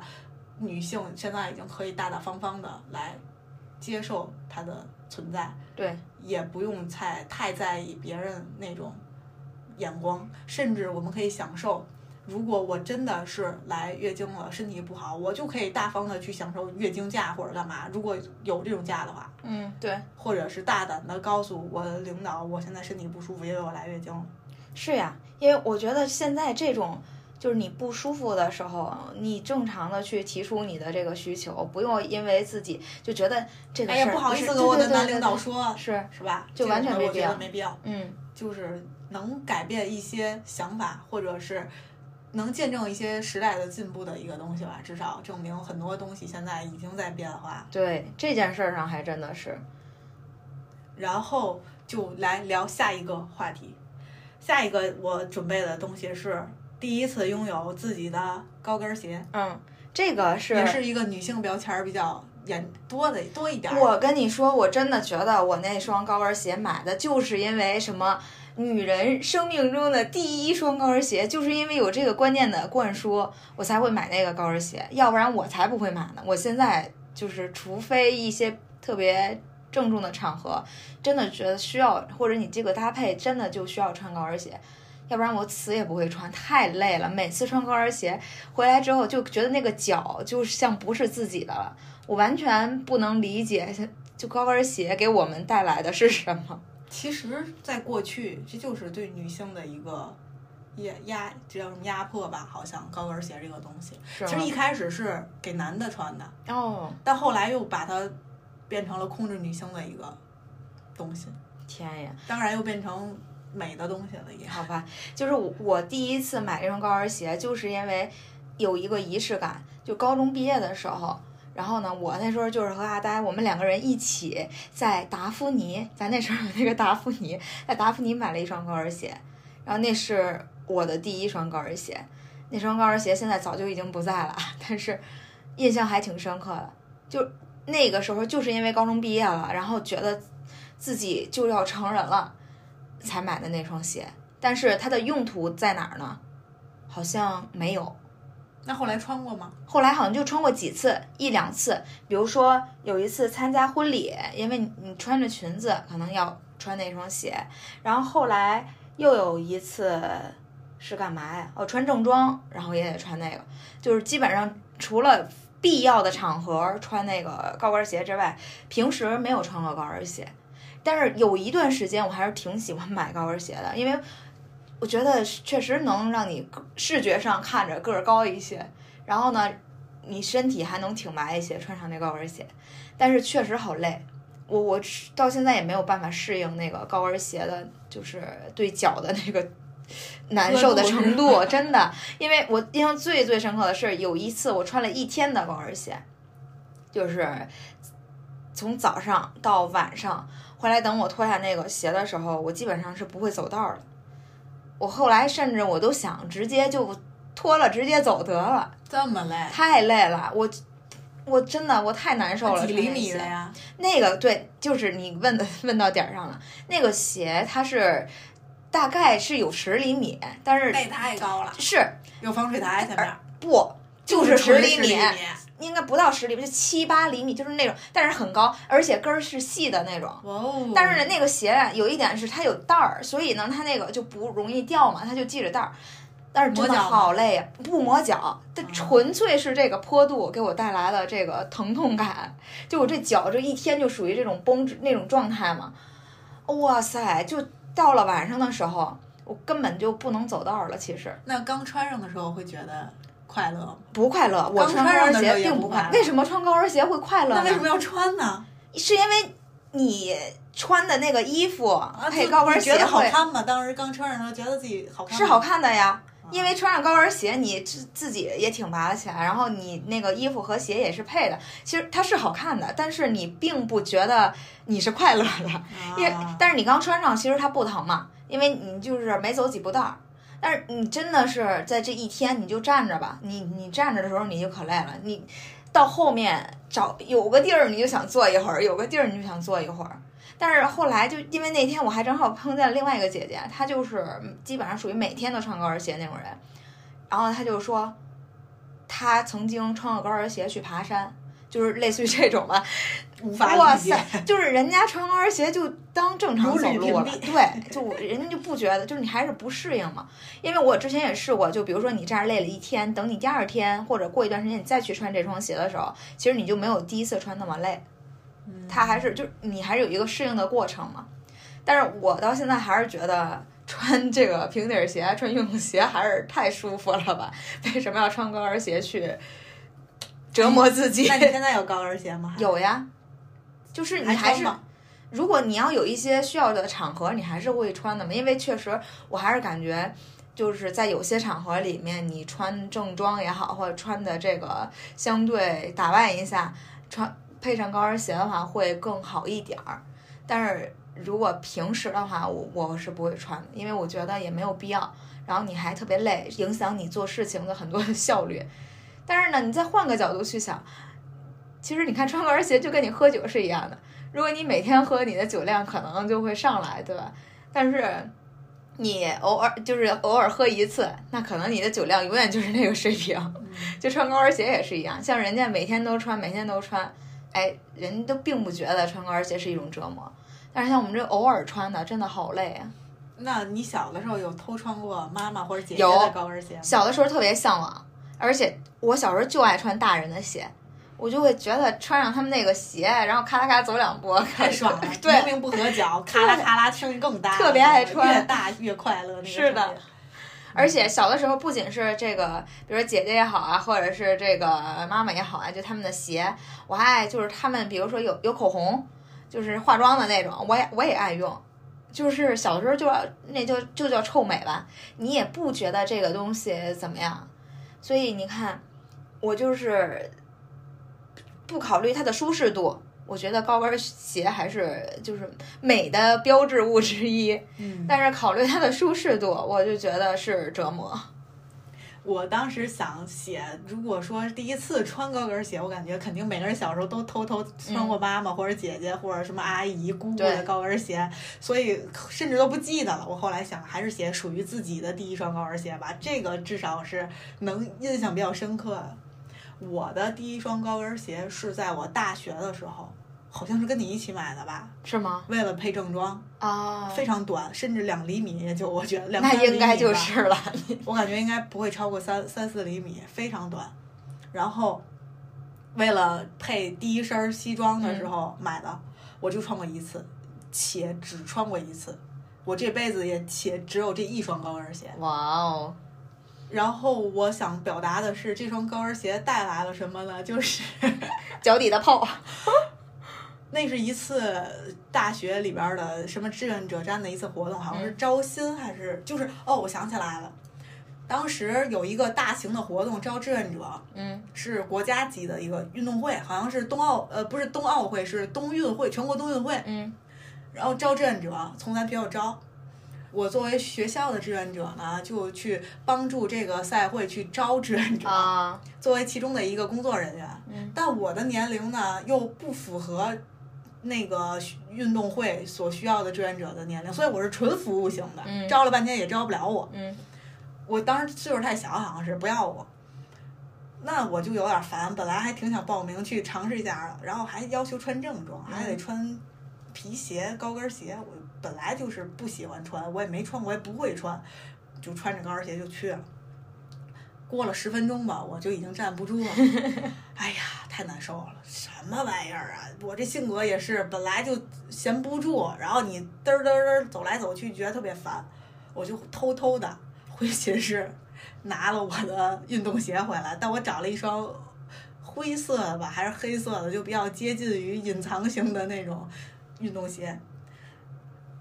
女性现在已经可以大大方方的来接受它的存在。对，也不用太太在意别人那种眼光，甚至我们可以享受。如果我真的是来月经了，身体不好，我就可以大方的去享受月经假或者干嘛。如果有这种假的话，嗯，对，或者是大胆的告诉我的领导，我现在身体不舒服，因为我来月经了。是呀，因为我觉得现在这种就是你不舒服的时候，你正常的去提出你的这个需求，不用因为自己就觉得这个哎呀，事儿不好意思跟我的男领导说，是，是吧？就完全没必要得没必要。嗯，就是能改变一些想法，或者是能见证一些时代的进步的一个东西吧。至少证明很多东西现在已经在变化。对这件事儿上还真的是，然后就来聊下一个话题。下一个我准备的东西是第一次拥有自己的高跟鞋，嗯，这个是也是一个女性标签儿比较严多的多一点儿。我跟你说，我真的觉得我那双高跟鞋买的就是因为什么？女人生命中的第一双高跟鞋，就是因为有这个观念的灌输，我才会买那个高跟鞋，要不然我才不会买呢。我现在就是，除非一些特别郑重的场合，真的觉得需要，或者你这个搭配真的就需要穿高跟鞋，要不然我死也不会穿，太累了。每次穿高跟鞋回来之后，就觉得那个脚就像不是自己的了。我完全不能理解，就高跟鞋给我们带来的是什么？其实，在过去，这就是对女性的一个压压，这叫什么压迫吧？好像高跟鞋这个东西，其实一开始是给男的穿的，哦，但后来又把它变成了控制女性的一个东西，天呀！当然又变成美的东西了也。好吧，就是我我第一次买这双高跟鞋，就是因为有一个仪式感，就高中毕业的时候。然后呢，我那时候就是和阿呆，我们两个人一起在达芙妮，咱那时候有那个达芙妮，在达芙妮买了一双高跟鞋，然后那是我的第一双高跟鞋，那双高跟鞋现在早就已经不在了，但是印象还挺深刻的。就那个时候，就是因为高中毕业了，然后觉得自己就要成人了，才买的那双鞋。但是它的用途在哪儿呢？好像没有。那后来穿过吗？后来好像就穿过几次，一两次。比如说有一次参加婚礼，因为你你穿着裙子，可能要穿那双鞋。然后后来又有一次是干嘛呀？哦，穿正装，然后也得穿那个。就是基本上除了必要的场合穿那个高跟鞋之外，平时没有穿过高跟鞋。但是有一段时间我还是挺喜欢买高跟鞋的，因为我觉得确实能让你视觉上看着个儿高一些，然后呢，你身体还能挺拔一些，穿上那高跟鞋。但是确实好累，我我到现在也没有办法适应那个高跟鞋的，就是对脚的那个 (laughs) 难受的程度，(laughs) 真的。因为我印象最最深刻的是有一次我穿了一天的高跟鞋，就是从早上到晚上。后来等我脱下那个鞋的时候，我基本上是不会走道的。我后来甚至我都想直接就脱了，直接走得了。这么累？太累了，我我真的我太难受了。几厘米的呀？那个对，就是你问的问到点儿上了。那个鞋它是大概是有十厘米，但是那太高了，是有防水台前面。不，就是十厘米。应该不到十厘米，就七八厘米，就是那种，但是很高，而且跟儿是细的那种。哦。但是呢，那个鞋啊，有一点是它有带儿，所以呢，它那个就不容易掉嘛，它就系着带儿。但是真的好累呀，不磨脚，它纯粹是这个坡度给我带来的这个疼痛感。就我这脚这一天就属于这种绷那种状态嘛。哇塞，就到了晚上的时候，我根本就不能走道了。其实。那刚穿上的时候会觉得。快乐不快乐？我穿高跟鞋并不快乐。为什么穿高跟鞋会快乐？那为什么要穿呢？是因为你穿的那个衣服配高跟鞋觉得好看吗？当时刚穿上的时候觉得自己好看。是好看的呀，因为穿上高跟鞋，你自自己也挺拔得起来，然后你那个衣服和鞋也是配的。其实它是好看的，但是你并不觉得你是快乐的，因为但是你刚穿上，其实它不疼嘛，因为你就是没走几步道。但是你真的是在这一天你就站着吧，你你站着的时候你就可累了，你到后面找有个地儿你就想坐一会儿，有个地儿你就想坐一会儿。但是后来就因为那天我还正好碰见了另外一个姐姐，她就是基本上属于每天都穿高跟鞋那种人，然后她就说，她曾经穿过高跟鞋去爬山，就是类似于这种吧。无法哇塞，就是人家穿高跟鞋就当正常走路了，对，就人家就不觉得，就是你还是不适应嘛。因为我之前也试过，就比如说你这样累了一天，等你第二天或者过一段时间你再去穿这双鞋的时候，其实你就没有第一次穿那么累，嗯它还是就是你还是有一个适应的过程嘛。但是我到现在还是觉得穿这个平底鞋、穿运动鞋还是太舒服了吧？(laughs) 为什么要穿高跟鞋去折磨自己？那你现在有高跟鞋吗？有呀，就是你还是如果你要有一些需要的场合，你还是会穿的嘛。因为确实，我还是感觉就是在有些场合里面，你穿正装也好，或者穿的这个相对打扮一下，穿配上高跟鞋的话会更好一点儿。但是如果平时的话，我我是不会穿的，因为我觉得也没有必要。然后你还特别累，影响你做事情的很多的效率。但是呢，你再换个角度去想，其实你看穿高跟鞋就跟你喝酒是一样的。如果你每天喝，你的酒量可能就会上来，对吧？但是你偶尔就是偶尔喝一次，那可能你的酒量永远就是那个水平。就穿高跟鞋也是一样，像人家每天都穿，每天都穿，哎，人都并不觉得穿高跟鞋是一种折磨。但是像我们这偶尔穿的，真的好累啊！那你小的时候有偷穿过妈妈或者姐姐的高跟鞋吗？小的时候特别向往，而且我小时候就爱穿大人的鞋，我就会觉得穿上他们那个鞋，然后咔啦咔走两步，太爽了，(laughs) 对明明不合脚，(laughs) 咔啦咔啦声音更大，特别爱穿越大越快乐。那个是的，而且小的时候，不仅是这个，比如说姐姐也好啊，或者是这个妈妈也好啊，就他们的鞋，我还爱就是他们，比如说有有口红，就是化妆的那种，我也我也爱用。就是小的时候就要那就就叫臭美吧，你也不觉得这个东西怎么样，所以你看，我就是不考虑它的舒适度，我觉得高跟鞋还是就是美的标志物之一。嗯，但是考虑它的舒适度，我就觉得是折磨。我当时想写，如果说第一次穿高跟鞋，我感觉肯定每个人小时候都偷偷穿过妈妈或者姐姐或者什么阿姨、姑姑的高跟鞋，所以甚至都不记得了。我后来想，还是写属于自己的第一双高跟鞋吧，这个至少是能印象比较深刻的。我的第一双高跟鞋是在我大学的时候，好像是跟你一起买的吧，是吗？为了配正装，啊，非常短，甚至两厘米，也就我觉得两那三厘应该米就是了。(laughs) 我感觉应该不会超过三三四厘米，非常短。然后为了配第一身西装的时候买的，我就穿过一次，且只穿过一次。我这辈子也且只有这一双高跟鞋。哇哦，然后我想表达的是，这双高跟鞋带来了什么呢？就是 (laughs) 脚底的泡。(laughs) 那是一次大学里边儿的什么志愿者站的一次活动，好像是招新还是就是哦，我想起来了，当时有一个大型的活动招志愿者，嗯是国家级的一个运动会，好像是冬奥呃不是冬奥会，是冬运会，全国冬运会，嗯然后招志愿者从咱学校招。我作为学校的志愿者呢，就去帮助这个赛会去招志愿者，啊，作为其中的一个工作人员。嗯但我的年龄呢又不符合那个运动会所需要的志愿者的年龄，所以我是纯服务型的，嗯招了半天也招不了我。嗯我当时岁数太小，好像是不要我，那我就有点烦。本来还挺想报名去尝试一下的，然后还要求穿正装，还得穿皮鞋、高跟鞋。我本来就是不喜欢穿，我也没穿，我也不会穿，就穿着高跟鞋就去了。过了十分钟吧，我就已经站不住了。(laughs) 哎呀，太难受了，什么玩意儿啊！我这性格也是，本来就闲不住，然后你嘚儿嘚嘚走来走去，觉得特别烦，我就偷偷的回寝室拿了我的运动鞋回来，但我找了一双灰色的吧，还是黑色的，就比较接近于隐藏型的那种运动鞋。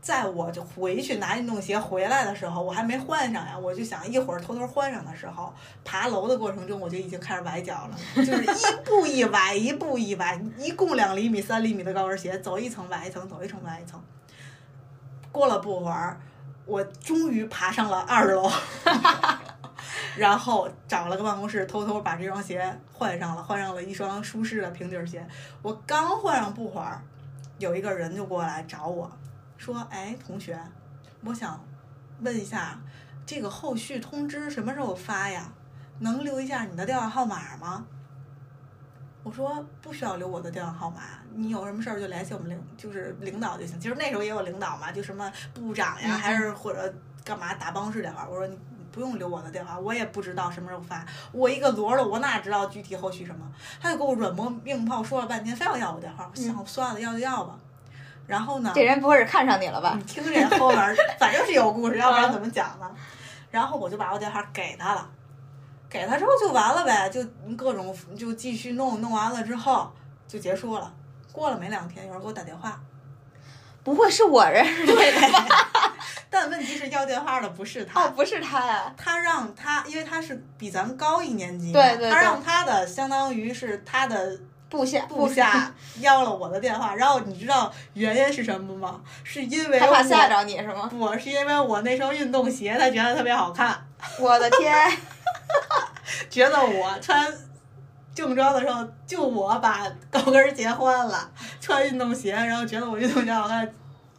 在我就回去拿运动鞋回来的时候，我还没换上呀，我就想一会儿偷偷换上的时候，爬楼的过程中我就已经开始崴脚了，就是一步一崴，一步一崴，一共两厘米、三厘米的高跟鞋，走一层崴一层，走一层崴一层。过了不会儿，我终于爬上了二楼，(laughs) 然后找了个办公室，偷偷把这双鞋换上了，换上了一双舒适的平底鞋。我刚换上不会儿，有一个人就过来找我，说：“哎，同学，我想问一下，这个后续通知什么时候发呀？能留一下你的电话号码吗？”我说不需要留我的电话号码，你有什么事儿就联系我们领，就是领导就行。其实那时候也有领导嘛，就什么部长呀，嗯还是或者干嘛打办公室电话。我说你不用留我的电话，我也不知道什么时候发，我一个罗的，我哪知道具体后续什么？他就给我软磨硬泡说了半天，非要要我电话。我想算了，要就要吧。然后呢？这人不会是看上你了吧你？听这后面儿反正是有故事，(laughs) 要不然怎么讲呢？然后我就把我电话给他了，给他之后就完了呗，就各种就继续弄，弄完了之后就结束了。过了没两天，有人给我打电话，不会是我认识的吧？(laughs) 但问题是要电话的不是他，哦，不是他呀。他让他，因为他是比咱们高一年级，对对对他让他的相当于是他的部下部下 (laughs) 要了我的电话，然后你知道原因是什么吗？是因为他怕吓着你是吗？不是因为我那双运动鞋，他觉得特别好看。(laughs) 我的天！(laughs) 觉得我穿正装的时候，就我把高跟鞋换了，穿运动鞋，然后觉得我运动鞋好看，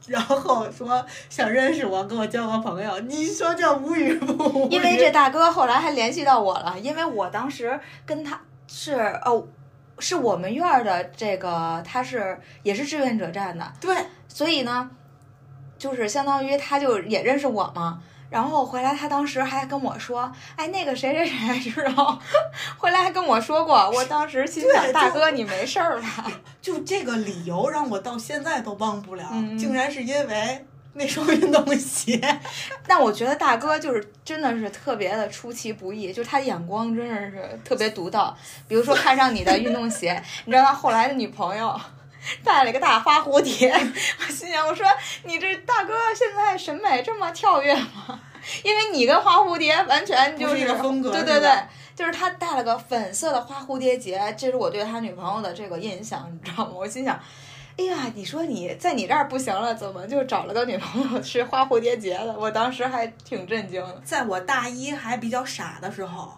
然后说想认识我，跟我交个朋友。你说这无语不无语？因为这大哥后来还联系到我了，因为我当时跟他是哦，是我们院儿的这个，他是也是志愿者站的，对所以呢，就是相当于他就也认识我嘛。然后回来，他当时还跟我说：“哎，那个谁谁谁，知道？” (laughs) 回来还跟我说过，我当时心想：“大哥，你没事儿吧就这个理由让我到现在都忘不了，嗯竟然是因为 (laughs) 那双运动鞋。？(laughs) ”但我觉得大哥就是真的是特别的出其不意，就是他眼光真的是特别独到。比如说看上你的运动鞋，(laughs) 你知道他后来的女朋友。带了一个大花蝴蝶，我心想：我说你这大哥现在审美这么跳跃吗？因为你跟花蝴蝶完全就不是一个风格对对对，就是他带了个粉色的花蝴蝶结，这是我对他女朋友的这个印象，你知道吗？我心想，哎呀，你说你在你这儿不行了，怎么就找了个女朋友是花蝴蝶结的？我当时还挺震惊的。在我大一还比较傻的时候，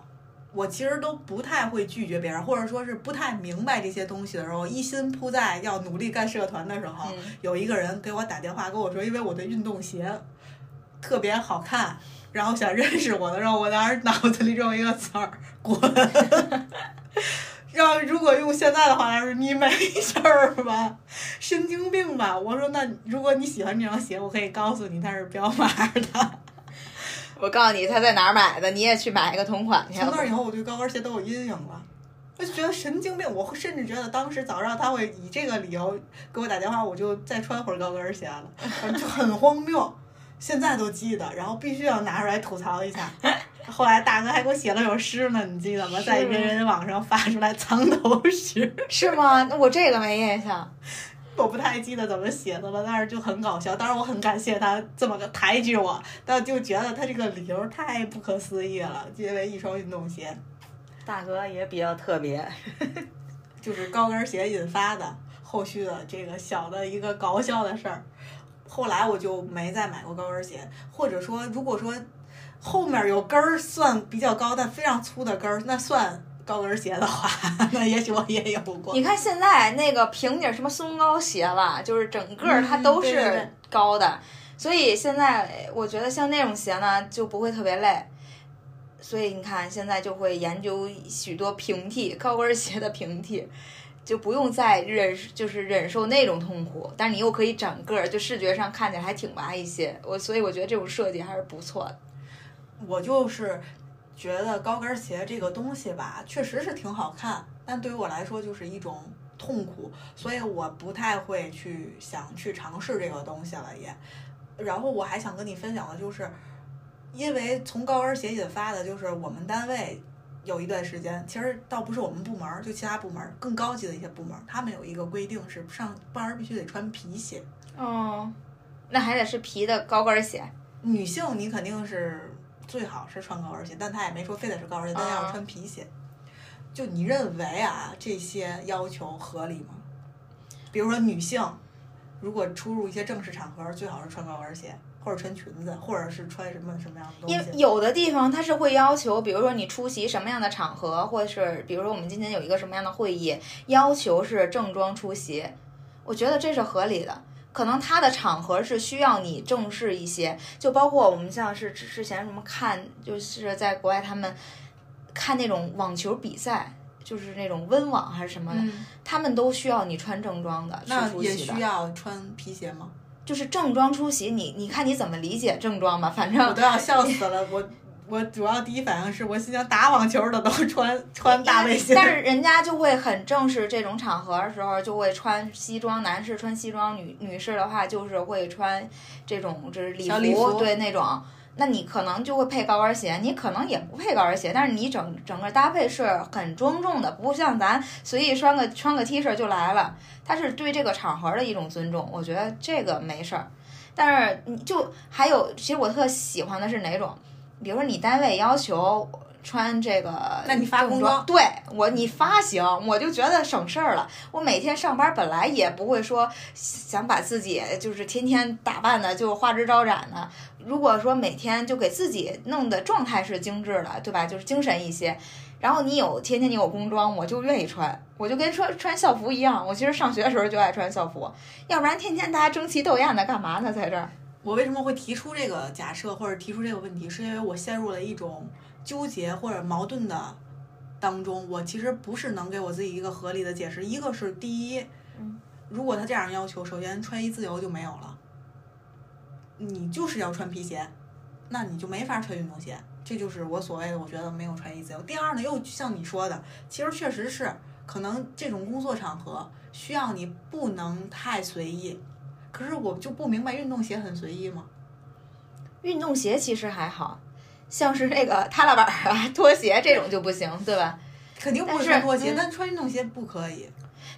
我其实都不太会拒绝别人，或者说是不太明白这些东西的时候，一心扑在要努力干社团的时候，嗯有一个人给我打电话跟我说，因为我的运动鞋特别好看，然后想认识我的时候，我当时脑子里只有一个词儿“滚”。(laughs) 让如果用现在的话来说，你没事儿吧？神经病吧？(laughs) 我说那如果你喜欢这双鞋，我可以告诉你它是彪马的。(laughs) 我告诉你他在哪儿买的，你也去买一个同款去。从那以后，我对高跟鞋都有阴影了。我就觉得神经病，我甚至觉得当时早上他会以这个理由给我打电话，我就再穿会儿高跟鞋了，就很荒谬。现在都记得，然后必须要拿出来吐槽一下。(laughs) 后来大哥还给我写了首诗呢，你记得吗？在是人人网上发出来藏头诗，(laughs) 是吗？那我这个没印象。(laughs) 我不太记得怎么写的了，但是就很搞笑。当然我很感谢他这么个抬举我，但就觉得他这个理由太不可思议了，因为一双运动鞋。大哥也比较特别。就是高跟鞋引发的后续的这个小的一个搞笑的事儿。后来我就没再买过高跟鞋，或者说，如果说后面有跟儿算比较高但非常粗的跟儿，那算高跟鞋的话，(laughs) 那也许我也有过。你看现在那个平底儿什么松糕鞋了，就是整个儿它嗯都对对对是高的，所以现在我觉得像那种鞋呢就不会特别累。所以你看，现在就会研究许多平替高跟鞋的平替，就不用再忍就是忍受那种痛苦，但是你又可以长个儿，就视觉上看起来还挺拔一些。我所以我觉得这种设计还是不错的。我就是觉得高跟鞋这个东西吧，确实是挺好看，但对于我来说就是一种痛苦，所以我不太会去想去尝试这个东西了也。然后我还想跟你分享的就是，因为从高跟鞋引发的，就是我们单位有一段时间，其实倒不是我们部门，就其他部门更高级的一些部门，他们有一个规定是上班必须得穿皮鞋。哦，那还得是皮的高跟鞋。女性你肯定是最好是穿高跟鞋，但他也没说非得是高跟鞋，但要穿皮鞋。就你认为啊，这些要求合理吗？比如说女性，如果出入一些正式场合，最好是穿高跟鞋，或者穿裙子，或者是穿什么什么样的东西因为。有的地方它是会要求，比如说你出席什么样的场合，或者是比如说我们今天有一个什么样的会议，要求是正装出席，我觉得这是合理的。可能它的场合是需要你正式一些，就包括我们像是之之前什么看，就是在国外他们看那种网球比赛，就是那种温网还是什么的，嗯，他们都需要你穿正装的去那也出席的需。要穿皮鞋吗？就是正装出席，你你看你怎么理解正装吧，反正我都要笑死了，我。我主要第一反应是我心想打网球的都穿穿大背心，但是人家就会很正式，这种场合的时候就会穿西装，男士穿西装，女女士的话就是会穿这种就是礼服礼服对那种。那你可能就会配高跟鞋，你可能也不配高跟鞋，但是你整整个搭配是很庄重的，不像咱随意穿个穿个 T 恤就来了，它是对这个场合的一种尊重，我觉得这个没事儿。但是你就还有，其实我特喜欢的是哪种，比如说你单位要求穿这个，那你发工装对我你发行，我就觉得省事儿了。我每天上班本来也不会说想把自己就是天天打扮的就花枝招展的。如果说每天就给自己弄的状态是精致的，对吧？就是精神一些。然后你有天天你有工装，我就愿意穿，我就跟穿穿校服一样。我其实上学的时候就爱穿校服，要不然天天大家争奇斗艳的干嘛呢？在这儿。我为什么会提出这个假设或者提出这个问题，是因为我陷入了一种纠结或者矛盾的当中。我其实不是能给我自己一个合理的解释。一个是第一，嗯如果他这样要求，首先穿衣自由就没有了，你就是要穿皮鞋，那你就没法穿运动鞋。这就是我所谓的我觉得没有穿衣自由。第二呢，又像你说的，其实确实是可能这种工作场合需要你不能太随意。可是我就不明白，运动鞋很随意吗？运动鞋其实还好，像是那个踏拉板儿啊、拖鞋这种就不行，对吧？肯定不是穿拖鞋，嗯但穿运动鞋不可以。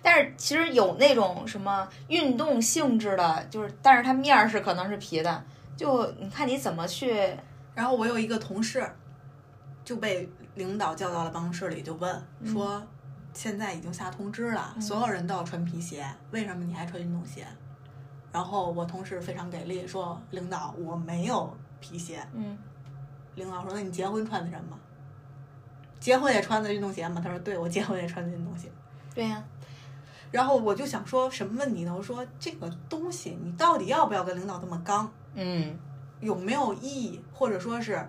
但是其实有那种什么运动性质的，就是但是它面儿是可能是皮的，就你看你怎么去。然后我有一个同事就被领导叫到了办公室里，就问嗯说：“现在已经下通知了，嗯所有人都要穿皮鞋，为什么你还穿运动鞋？”然后我同事非常给力，说：“领导，我没有皮鞋。嗯，”领导说：“那你结婚穿的什么？结婚也穿的运动鞋吗？”他说：“对，我结婚也穿的运动鞋。”对呀、然后我就想说什么问题呢？我说这个东西你到底要不要跟领导这么刚？嗯，有没有意义，或者说是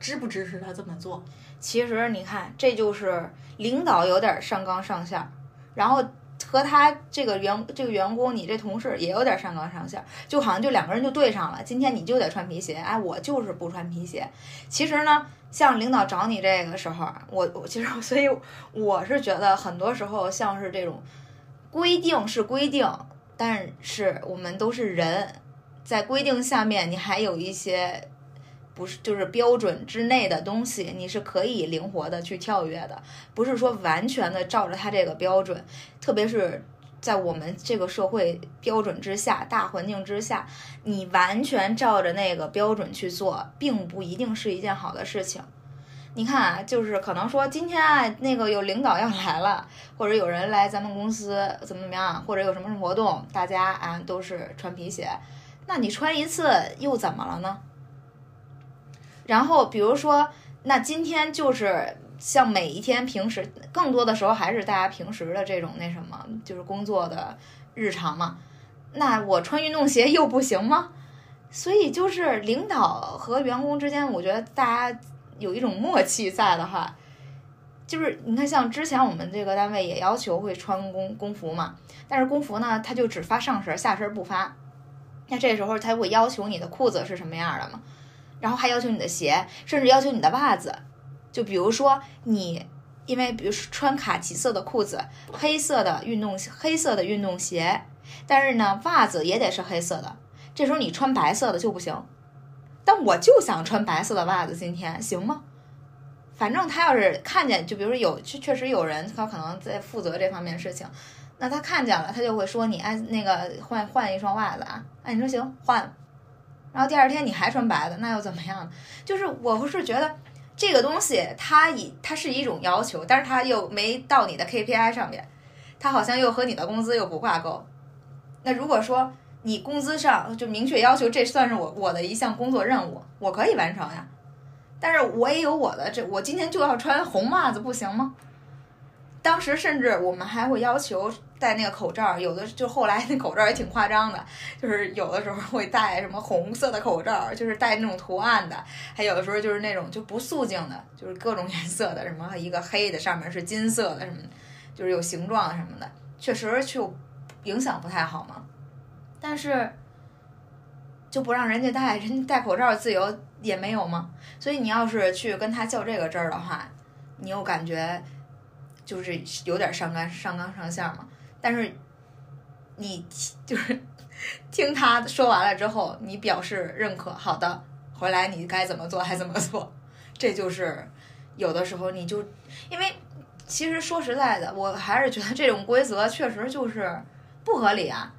支不支持他这么做？其实你看，这就是领导有点上纲上线儿，然后和他这个员这个员工，你这同事也有点上纲上线，就好像就两个人就对上了。今天你就得穿皮鞋，哎，我就是不穿皮鞋。其实呢，像领导找你这个时候，我我其实所以我是觉得很多时候像是这种规定是规定，但是我们都是人，在规定下面你还有一些。不是，就是标准之内的东西，你是可以灵活的去跳跃的，不是说完全的照着它这个标准，特别是在我们这个社会标准之下、大环境之下，你完全照着那个标准去做，并不一定是一件好的事情。你看啊，就是可能说今天啊，那个有领导要来了，或者有人来咱们公司怎么怎么样，或者有什么活动，大家啊都是穿皮鞋，那你穿一次又怎么了呢？然后比如说，那今天就是像每一天平时，更多的时候还是大家平时的这种那什么，就是工作的日常嘛。那我穿运动鞋又不行吗？所以就是领导和员工之间，我觉得大家有一种默契在的话，就是你看，像之前我们这个单位也要求会穿工工服嘛，但是工服呢，他就只发上身，下身不发。那这时候他会要求你的裤子是什么样的嘛？然后还要求你的鞋，甚至要求你的袜子。就比如说你，因为比如穿卡其色的裤子，黑色的运动黑色的运动鞋，但是呢袜子也得是黑色的。这时候你穿白色的就不行。但我就想穿白色的袜子，今天行吗？反正他要是看见，就比如说有确确实有人他可能在负责这方面事情，那他看见了，他就会说你哎那个换换一双袜子啊，哎你说行换。然后第二天你还穿白的，那又怎么样呢？就是我不是觉得这个东西它以它是一种要求，但是它又没到你的 KPI 上面，它好像又和你的工资又不挂钩。那如果说你工资上就明确要求，这算是我我的一项工作任务，我可以完成呀。但是我也有我的这，我今天就要穿红袜子，不行吗？当时甚至我们还会要求戴那个口罩，有的就后来那口罩也挺夸张的，就是有的时候会戴什么红色的口罩，就是戴那种图案的，还有的时候就是那种就不素净的，就是各种 (laughs) 颜色的，什么一个黑的上面是金色的什么，就是有形状什么的，确实就影响不太好嘛。但是就不让人家戴，人戴口罩自由也没有吗？所以你要是去跟他较这个真儿的话，你又感觉就是有点上纲上纲上线嘛。但是你 (laughs) 就是听他说完了之后，你表示认可，好的，回来你该怎么做还怎么做，这就是有的时候你就因为其实说实在的，我还是觉得这种规则确实就是不合理啊。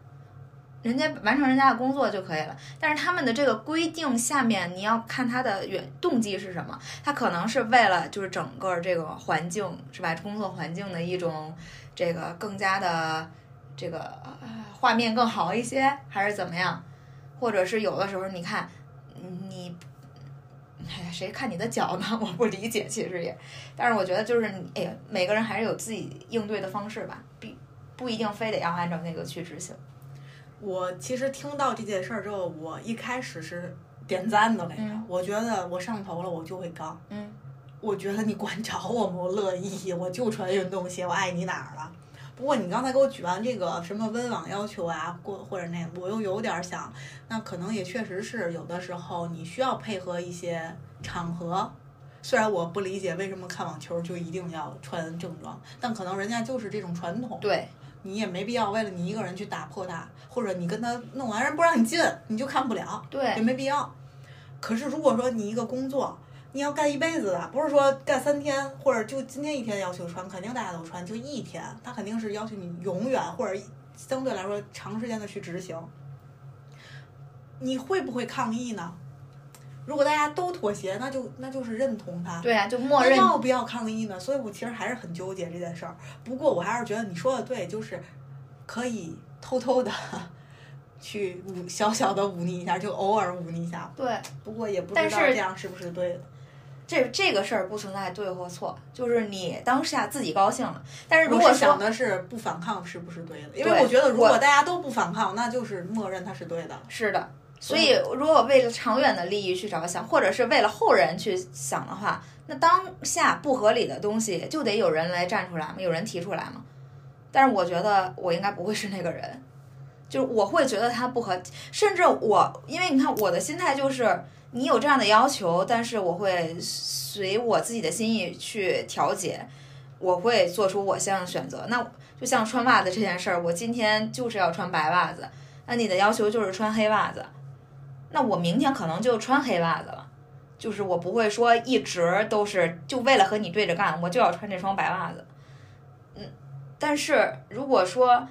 人家完成人家的工作就可以了，但是他们的这个规定下面，你要看他的原动机是什么。他可能是为了就是整个这个环境是吧，工作环境的一种这个更加的这个呃画面更好一些，还是怎么样？或者是有的时候你看你，哎呀，谁看你的脚呢？(laughs) 我不理解，其实也，但是我觉得就是你，哎呀，每个人还是有自己应对的方式吧，必不一定非得要按照那个去执行。我其实听到这件事儿之后，我一开始是点赞的来着。嗯我觉得我上头了，我就会刚。嗯，我觉得你管着我吗？我乐意，我就穿运动鞋，我爱你哪儿了？不过你刚才给我举完这个什么温网要求啊，或或者那，我又有点儿想，那可能也确实是有的时候你需要配合一些场合。虽然我不理解为什么看网球就一定要穿正装，但可能人家就是这种传统。对，你也没必要为了你一个人去打破它，或者你跟他弄完人不让你进，你就看不了，也，没必要。可是如果说你一个工作，你要干一辈子的，不是说干三天或者就今天一天要求穿，肯定大家都穿，就一天，他肯定是要求你永远或者相对来说长时间的去执行。你会不会抗议呢？如果大家都妥协，那就那就是认同他，对啊，就默认要不要抗议呢？所以我其实还是很纠结这件事儿。不过我还是觉得你说的对，就是可以偷偷的 (laughs) 去忤小小的忤逆一下，就偶尔忤逆一下。对。不过也不知道这样是不是对的。这这个事儿不存在对或错，就是你当下自己高兴了。但是如果是想的是不反抗是不是对的？因为我觉得如果大家都不反抗，那就是默认它是对的。是的，所以如果为了长远的利益去着想，或者是为了后人去想的话，那当下不合理的东西就得有人来站出来嘛，有人提出来嘛。但是我觉得我应该不会是那个人，就是我会觉得他不合，甚至我因为你看我的心态就是。你有这样的要求，但是我会随我自己的心意去调节，我会做出我相应的选择。那就像穿袜子这件事儿，我今天就是要穿白袜子，那你的要求就是穿黑袜子，那我明天可能就穿黑袜子了。就是我不会说一直都是就为了和你对着干，我就要穿这双白袜子。嗯，但是如果说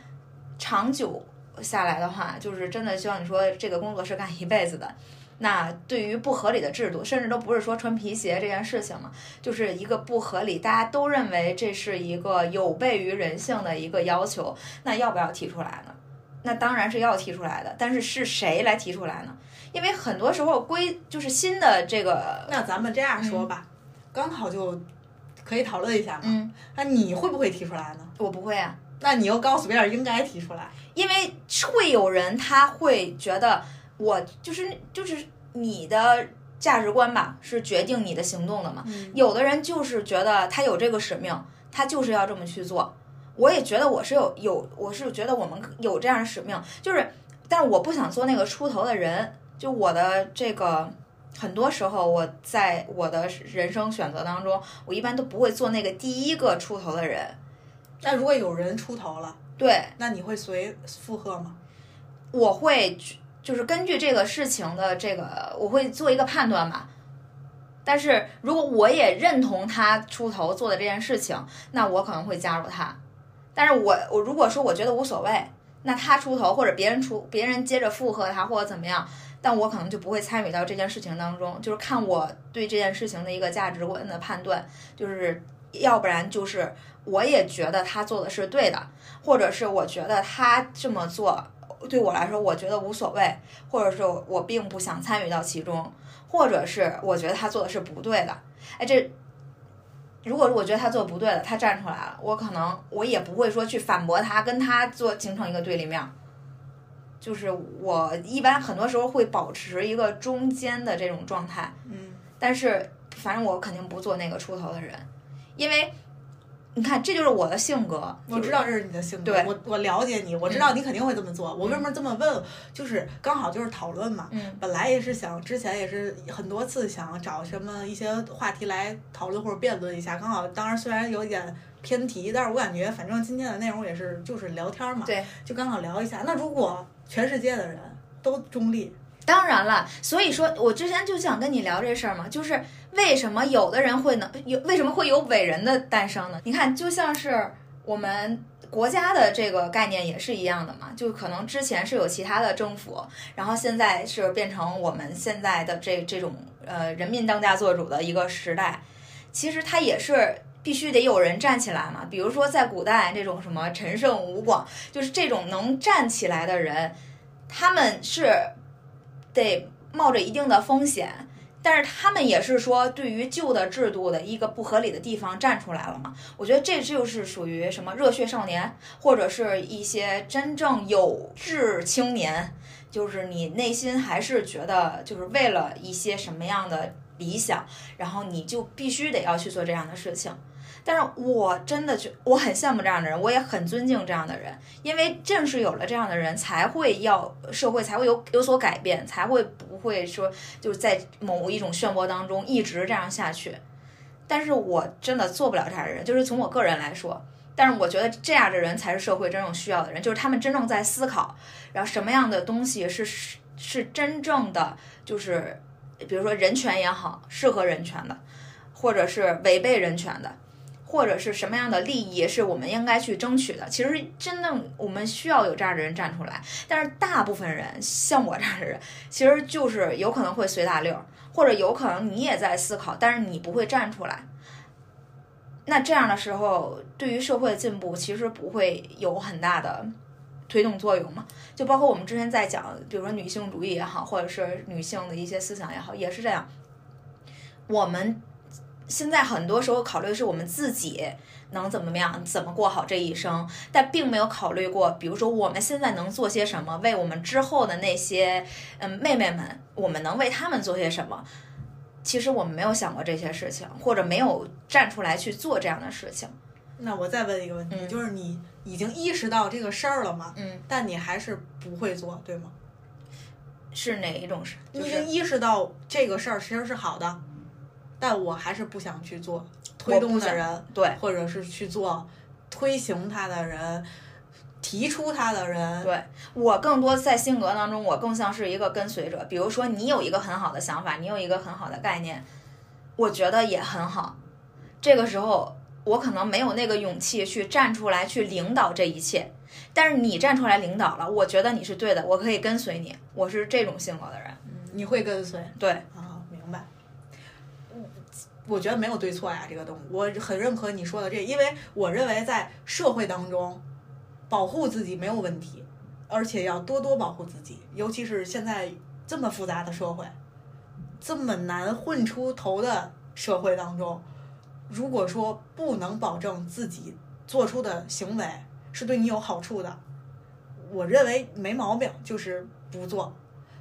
长久下来的话，就是真的希望你说这个工作是干一辈子的。那对于不合理的制度，甚至都不是说穿皮鞋这件事情嘛，就是一个不合理，大家都认为这是一个有悖于人性的一个要求，那要不要提出来呢？那当然是要提出来的，但是是谁来提出来呢？因为很多时候规就是新的这个，那咱们这样说吧，刚好就可以讨论一下嘛。嗯，那你会不会提出来呢？我不会啊，那你又告诉别人应该提出来。因为会有人他会觉得我就是就是你的价值观吧，是决定你的行动的嘛。嗯有的人就是觉得他有这个使命，他就是要这么去做。我也觉得我是有有，我是觉得我们有这样的使命，就是，但是我不想做那个出头的人。就我的这个，很多时候我在我的人生选择当中，我一般都不会做那个第一个出头的人。那如果有人出头了，对，那你会随附和吗？我会就是根据这个事情的这个，我会做一个判断吧。但是如果我也认同他出头做的这件事情，那我可能会加入他。但是我我如果说我觉得无所谓，那他出头或者别人出别人接着附和他或者怎么样，但我可能就不会参与到这件事情当中。就是看我对这件事情的一个价值观的判断，就是要不然就是我也觉得他做的是对的，或者是我觉得他这么做对我来说，我觉得无所谓，或者是我并不想参与到其中，或者是我觉得他做的是不对的。哎，这如果我觉得他做不对的，他站出来了，我可能我也不会说去反驳他，跟他做形成一个对立面儿。就是我一般很多时候会保持一个中间的这种状态，嗯但是反正我肯定不做那个出头的人，因为你看这就是我的性格。我知道这是你的性格，对我我了解你，我知道你肯定会这么做。我为什么这么问？就是刚好就是讨论嘛。嗯本来也是想，之前也是很多次想找什么一些话题来讨论或者辩论一下。刚好，当然虽然有点偏题，但是我感觉反正今天的内容也是就是聊天嘛，对，就刚好聊一下。那如果全世界的人都中立，当然了，所以说我之前就想跟你聊这事儿嘛，就是为什么有的人会能有，为什么会有伟人的诞生呢？你看，就像是我们国家的这个概念也是一样的嘛，就可能之前是有其他的政府，然后现在是变成我们现在的这这种呃人民当家作主的一个时代，其实它也是。必须得有人站起来嘛，比如说在古代这种什么陈胜吴广，就是这种能站起来的人，他们是得冒着一定的风险，但是他们也是说对于旧的制度的一个不合理的地方站出来了嘛。我觉得这就是属于什么热血少年，或者是一些真正有志青年，就是你内心还是觉得就是为了一些什么样的理想，然后你就必须得要去做这样的事情。但是我真的觉我很羡慕这样的人，我也很尊敬这样的人，因为正是有了这样的人，才会要社会才会有有所改变，才会不会说就是在某一种漩涡当中一直这样下去。但是我真的做不了这样的人，就是从我个人来说，但是我觉得这样的人才是社会真正需要的人，就是他们真正在思考，然后什么样的东西是是是真正的，就是比如说人权也好，适合人权的，或者是违背人权的。或者是什么样的利益是我们应该去争取的？其实真正我们需要有这样的人站出来，但是大部分人像我这样的人，其实就是有可能会随大溜儿，或者有可能你也在思考，但是你不会站出来。那这样的时候，对于社会的进步其实不会有很大的推动作用嘛？就包括我们之前在讲，比如说女性主义也好，或者是女性的一些思想也好，也是这样。我们。现在很多时候考虑的是我们自己能怎么样，怎么过好这一生，但并没有考虑过，比如说我们现在能做些什么，为我们之后的那些嗯妹妹们，我们能为她们做些什么？其实我们没有想过这些事情，或者没有站出来去做这样的事情。那我再问一个问题，嗯就是你已经意识到这个事儿了吗？嗯，但你还是不会做，对吗？是哪一种事？就你已经意识到这个事儿其实是好的，但我还是不想去做推动的人，对或者是去做推行他的人，提出他的人。对我更多在性格当中，我更像是一个跟随者。比如说，你有一个很好的想法，你有一个很好的概念，我觉得也很好。这个时候，我可能没有那个勇气去站出来去领导这一切，但是你站出来领导了，我觉得你是对的，我可以跟随你。我是这种性格的人。嗯你会跟随对，啊？我觉得没有对错呀，这个东西，我很认可你说的这，因为我认为在社会当中，保护自己没有问题，而且要多多保护自己，尤其是现在这么复杂的社会，这么难混出头的社会当中，如果说不能保证自己做出的行为是对你有好处的，我认为没毛病，就是不做。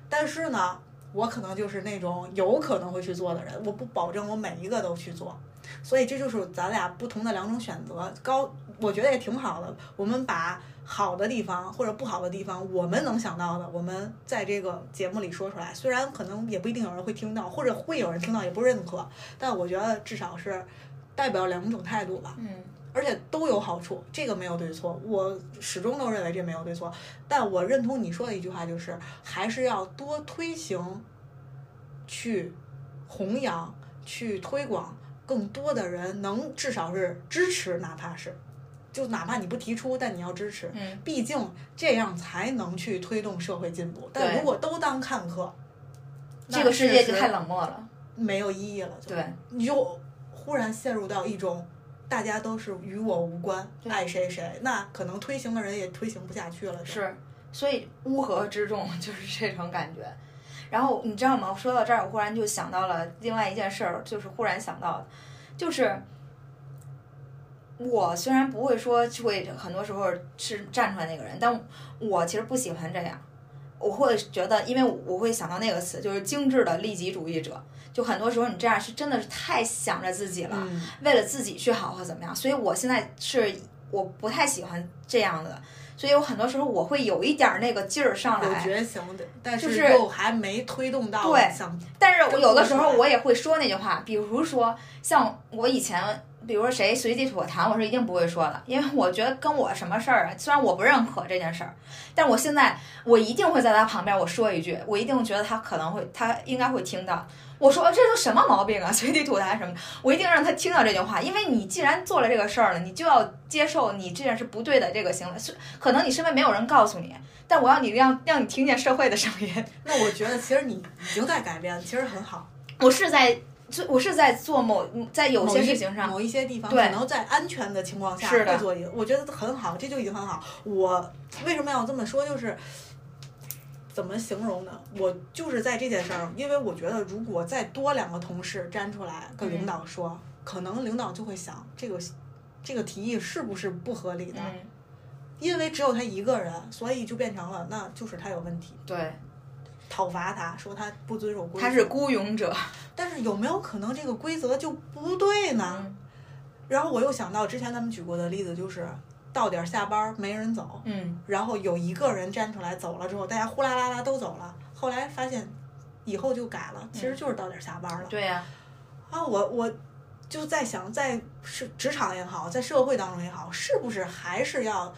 但是呢，我可能就是那种有可能会去做的人，我不保证我每一个都去做，所以这就是咱俩不同的两种选择。高，我觉得也挺好的。我们把好的地方或者不好的地方，我们能想到的，我们在这个节目里说出来。虽然可能也不一定有人会听到，或者会有人听到也不认可，但我觉得至少是代表两种态度吧。嗯而且都有好处，这个没有对错，我始终都认为这没有对错。但我认同你说的一句话，就是还是要多推行，去弘扬、去推广，更多的人能至少是支持，哪怕是，就哪怕你不提出，但你要支持，嗯，毕竟这样才能去推动社会进步。但如果都当看客，那这个世界就太冷漠了。没有意义了，对，你就忽然陷入到一种大家都是与我无关，爱谁谁，那可能推行的人也推行不下去了。是所以乌合之众 (laughs) 就是这种感觉。然后你知道吗？说到这儿，我忽然就想到了另外一件事儿，就是忽然想到的，就是我虽然不会说会很多时候是站出来那个人，但我其实不喜欢这样。我会觉得，因为我会想到那个词，就是精致的利己主义者。就很多时候你这样是真的是太想着自己了，嗯为了自己去好或怎么样。所以我现在是我不太喜欢这样的，所以有很多时候我会有一点儿那个劲儿上有来。觉醒的，但是是又还没推动到对但是我有的时候我也会说那句话，比如说像我以前，比如说谁随地吐个痰，我是一定不会说的，因为我觉得跟我什么事儿啊，虽然我不认可这件事儿，但我现在我一定会在他旁边我说一句，我一定觉得他可能会，他应该会听到。我说这都什么毛病啊，(laughs) 随地吐痰什么，我一定让他听到这句话，因为你既然做了这个事儿了，你就要接受你这件事不对的这个行为，是可能你身边没有人告诉你，但我要你让让你听见社会的声音。那我觉得其实你已经在改变，其实很好。(laughs) 我是在做，我是在做某在有些事情上，某一些地方，对可能在安全的情况下会做一个，我觉得很好，这就已经很好。我为什么要这么说？就是怎么形容呢？我就是在这件事儿，因为我觉得如果再多两个同事站出来跟领导说，可能领导就会想这个这个提议是不是不合理的？嗯，因为只有他一个人，所以就变成了那就是他有问题，对，讨伐他，说他不遵守规则。他是孤勇者，但是有没有可能这个规则就不对呢？嗯。然后我又想到之前咱们举过的例子，就是到点儿下班儿没人走，嗯，然后有一个人站出来走了之后，大家呼啦啦啦都走了，后来发现以后就改了，其实就是到点儿下班儿了。对呀、啊，我我就在想，在是职场也好，在社会当中也好，是不是还是要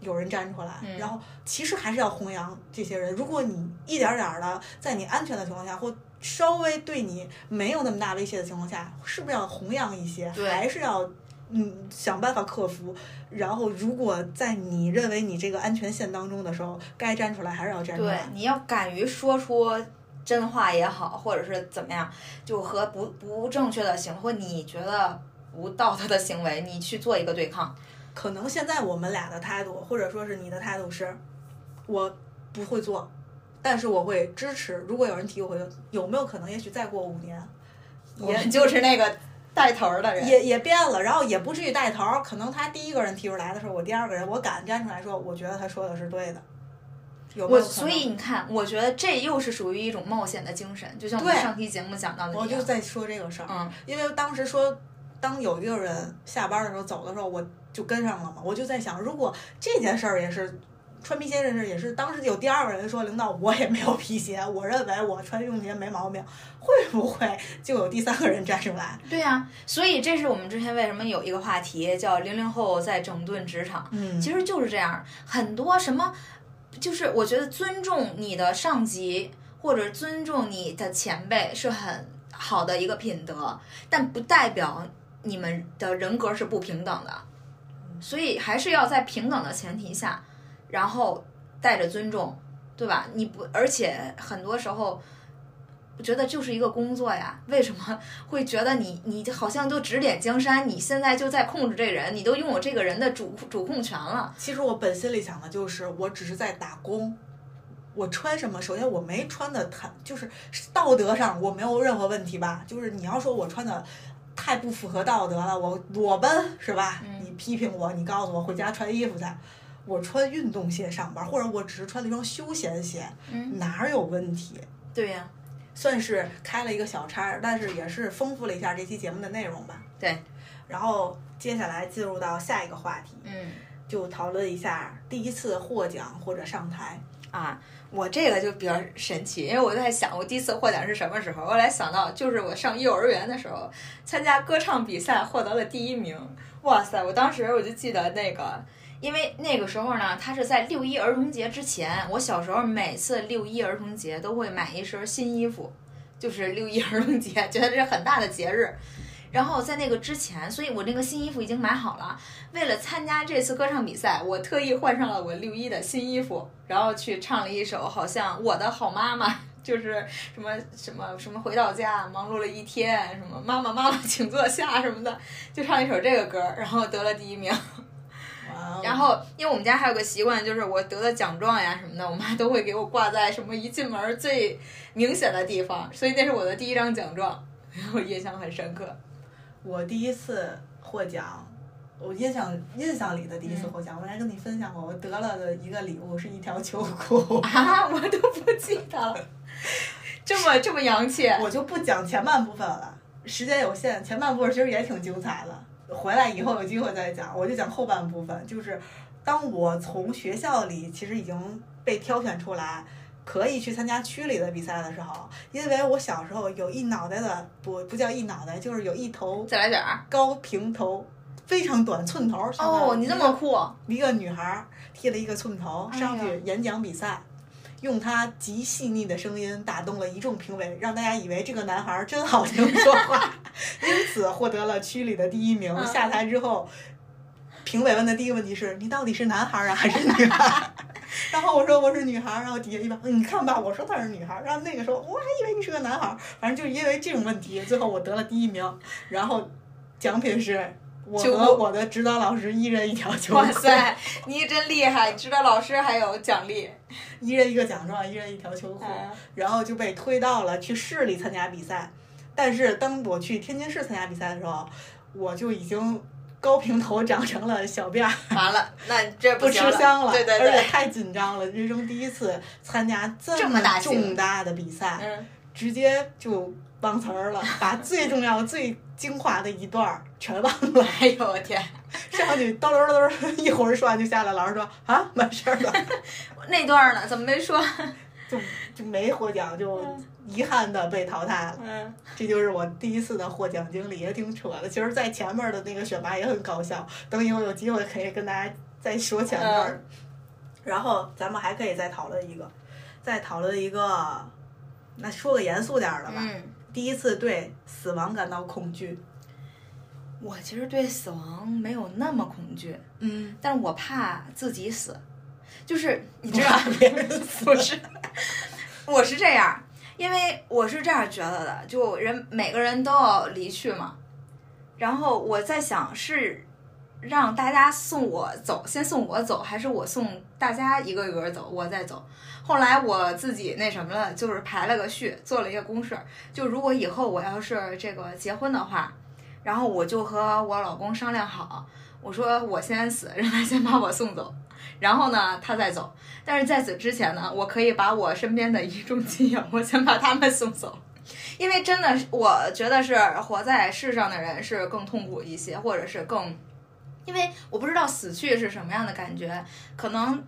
有人站出来，嗯。然后其实还是要弘扬这些人。如果你一点儿点儿的在你安全的情况下，或稍微对你没有那么大威胁的情况下，是不是要弘扬一些？对还是要嗯想办法克服？然后，如果在你认为你这个安全线当中的时候，该站出来还是要站出对来。，你要敢于说出真话也好，或者是怎么样，就和不不正确的行为，或你觉得不道德的行为，你去做一个对抗。可能现在我们俩的态度，或者说是你的态度是，我不会做，但是我会支持。如果有人提，我会做有没有可能？也许再过五年，也就是那个带头儿的人。也也变了，然后也不至于带头儿。可能他第一个人提出来的时候，我第二个人我敢站出来说，我觉得他说的是对的。有没我有所以你看，我觉得这又是属于一种冒险的精神，就像我们上期节目讲到的。我就在说这个事儿，嗯，因为当时说，当有一个人下班的时候走的时候，我就跟上了嘛。我就在想，如果这件事儿也是穿皮鞋这件事也是，当时有第二个人说，领导我也没有皮鞋，我认为我穿运动鞋没毛病，会不会就有第三个人站出来？对呀、所以这是我们之前为什么有一个话题叫“零零后在整顿职场”，嗯。其实就是这样，很多什么，就是我觉得尊重你的上级或者尊重你的前辈是很好的一个品德，但不代表你们的人格是不平等的，所以还是要在平等的前提下，然后带着尊重，对吧？你不，而且很多时候。我觉得就是一个工作呀，为什么会觉得你你好像都指点江山，你现在就在控制这人，你都拥有这个人的主主控权了？其实我本心里想的就是，我只是在打工。我穿什么？首先我没穿的太，就是道德上我没有任何问题吧。就是你要说我穿的太不符合道德了，我裸奔是吧？嗯你批评我，你告诉我回家穿衣服去。我穿运动鞋上班，或者我只是穿了一双休闲鞋，嗯，哪儿有问题？对呀、算是开了一个小差儿，但是也是丰富了一下这期节目的内容吧。对。然后接下来进入到下一个话题，嗯就讨论一下第一次获奖或者上台。啊，我这个就比较神奇，因为我在想我第一次获奖是什么时候，后来想到就是我上幼儿园的时候参加歌唱比赛获得了第一名，哇塞！我当时我就记得那个。因为那个时候呢，他是在六一儿童节之前。我小时候每次六一儿童节都会买一身新衣服，就是六一儿童节，觉得这是很大的节日。然后在那个之前，所以我那个新衣服已经买好了。为了参加这次歌唱比赛，我特意换上了我六一的新衣服，然后去唱了一首好像《我的好妈妈》，就是什么什么什么回到家忙碌了一天，什么妈妈妈妈请坐下什么的，就唱一首这个歌，然后得了第一名。然后，因为我们家还有个习惯，就是我得了奖状呀什么的，我妈都会给我挂在什么一进门最明显的地方，所以那是我的第一张奖状，我印象很深刻。我第一次获奖，我印象印象里的第一嗯次获奖，我来跟你分享过，我得了的一个礼物是一条秋裤。(laughs) 啊，我都不记得了，这么这么洋气。我就不讲前半部分了，时间有限，前半部分其实也挺精彩的。回来以后有机会再讲，我就讲后半部分，就是当我从学校里其实已经被挑选出来。可以去参加区里的比赛的时候，因为我小时候有一脑袋的不不叫一脑袋，就是有一头再来点儿。高平头，非常短寸头。上面哦，你这么酷，一个女孩儿剃了一个寸头，上去演讲比赛，用她极细腻的声音打动了一众评委，让大家以为这个男孩儿真好听说话，(laughs) 因此获得了区里的第一名。嗯下台之后，评委问的第一个问题是：你到底是男孩儿啊还是女孩儿？(laughs) 然后我说我是女孩儿，然后底下一般嗯你看吧，我说她是女孩儿，然后那个说我还以为你是个男孩儿，反正就是因为这种问题，最后我得了第一名，然后奖品是。我和我的指导老师一人一条秋裤。哇塞，你真厉害！指导老师还有奖励。一人一个奖状，一人一条秋裤，嗯然后就被推到了去市里参加比赛。但是当我去天津市参加比赛的时候，我就已经高平头长成了小辫儿，完了，(laughs) 那这不行吃香了，对对对，而且太紧张了，人生第一次参加这这么大重大的比赛，嗯，直接就忘词儿了，把最重要、最精华的一段儿全忘了。哎呦我天，上去叨叨叨叨，一会儿说完就下来，老师说啊，完事儿了。(laughs) 那段呢？怎么没说？就就没获奖，就遗憾的被淘汰了。嗯，这就是我第一次的获奖经历，也挺扯的。其实，在前面的那个选拔也很搞笑，等以后有机会可以跟大家再说前面儿。然后咱们还可以再讨论一个，再讨论一个，那说个严肃点儿的吧。嗯，第一次对死亡感到恐惧，我其实对死亡没有那么恐惧，嗯，但是我怕自己死，就是你你知道，(laughs) 别人死 (laughs) 不是，我是这样，因为我是这样觉得的，就人每个人都要离去嘛。然后我在想，是让大家送我走，先送我走，还是我送大家一个一个走，我再走？后来我自己那什么了，就是排了个序，做了一个公式，就如果以后我要是这个结婚的话，然后我就和我老公商量好，我说我先死，让他先把我送走，然后呢他再走。但是在此之前呢，我可以把我身边的一众亲友，(laughs) 我先把他们送走，因为真的是我觉得是活在世上的人是更痛苦一些，或者是更，因为我不知道死去是什么样的感觉，可能。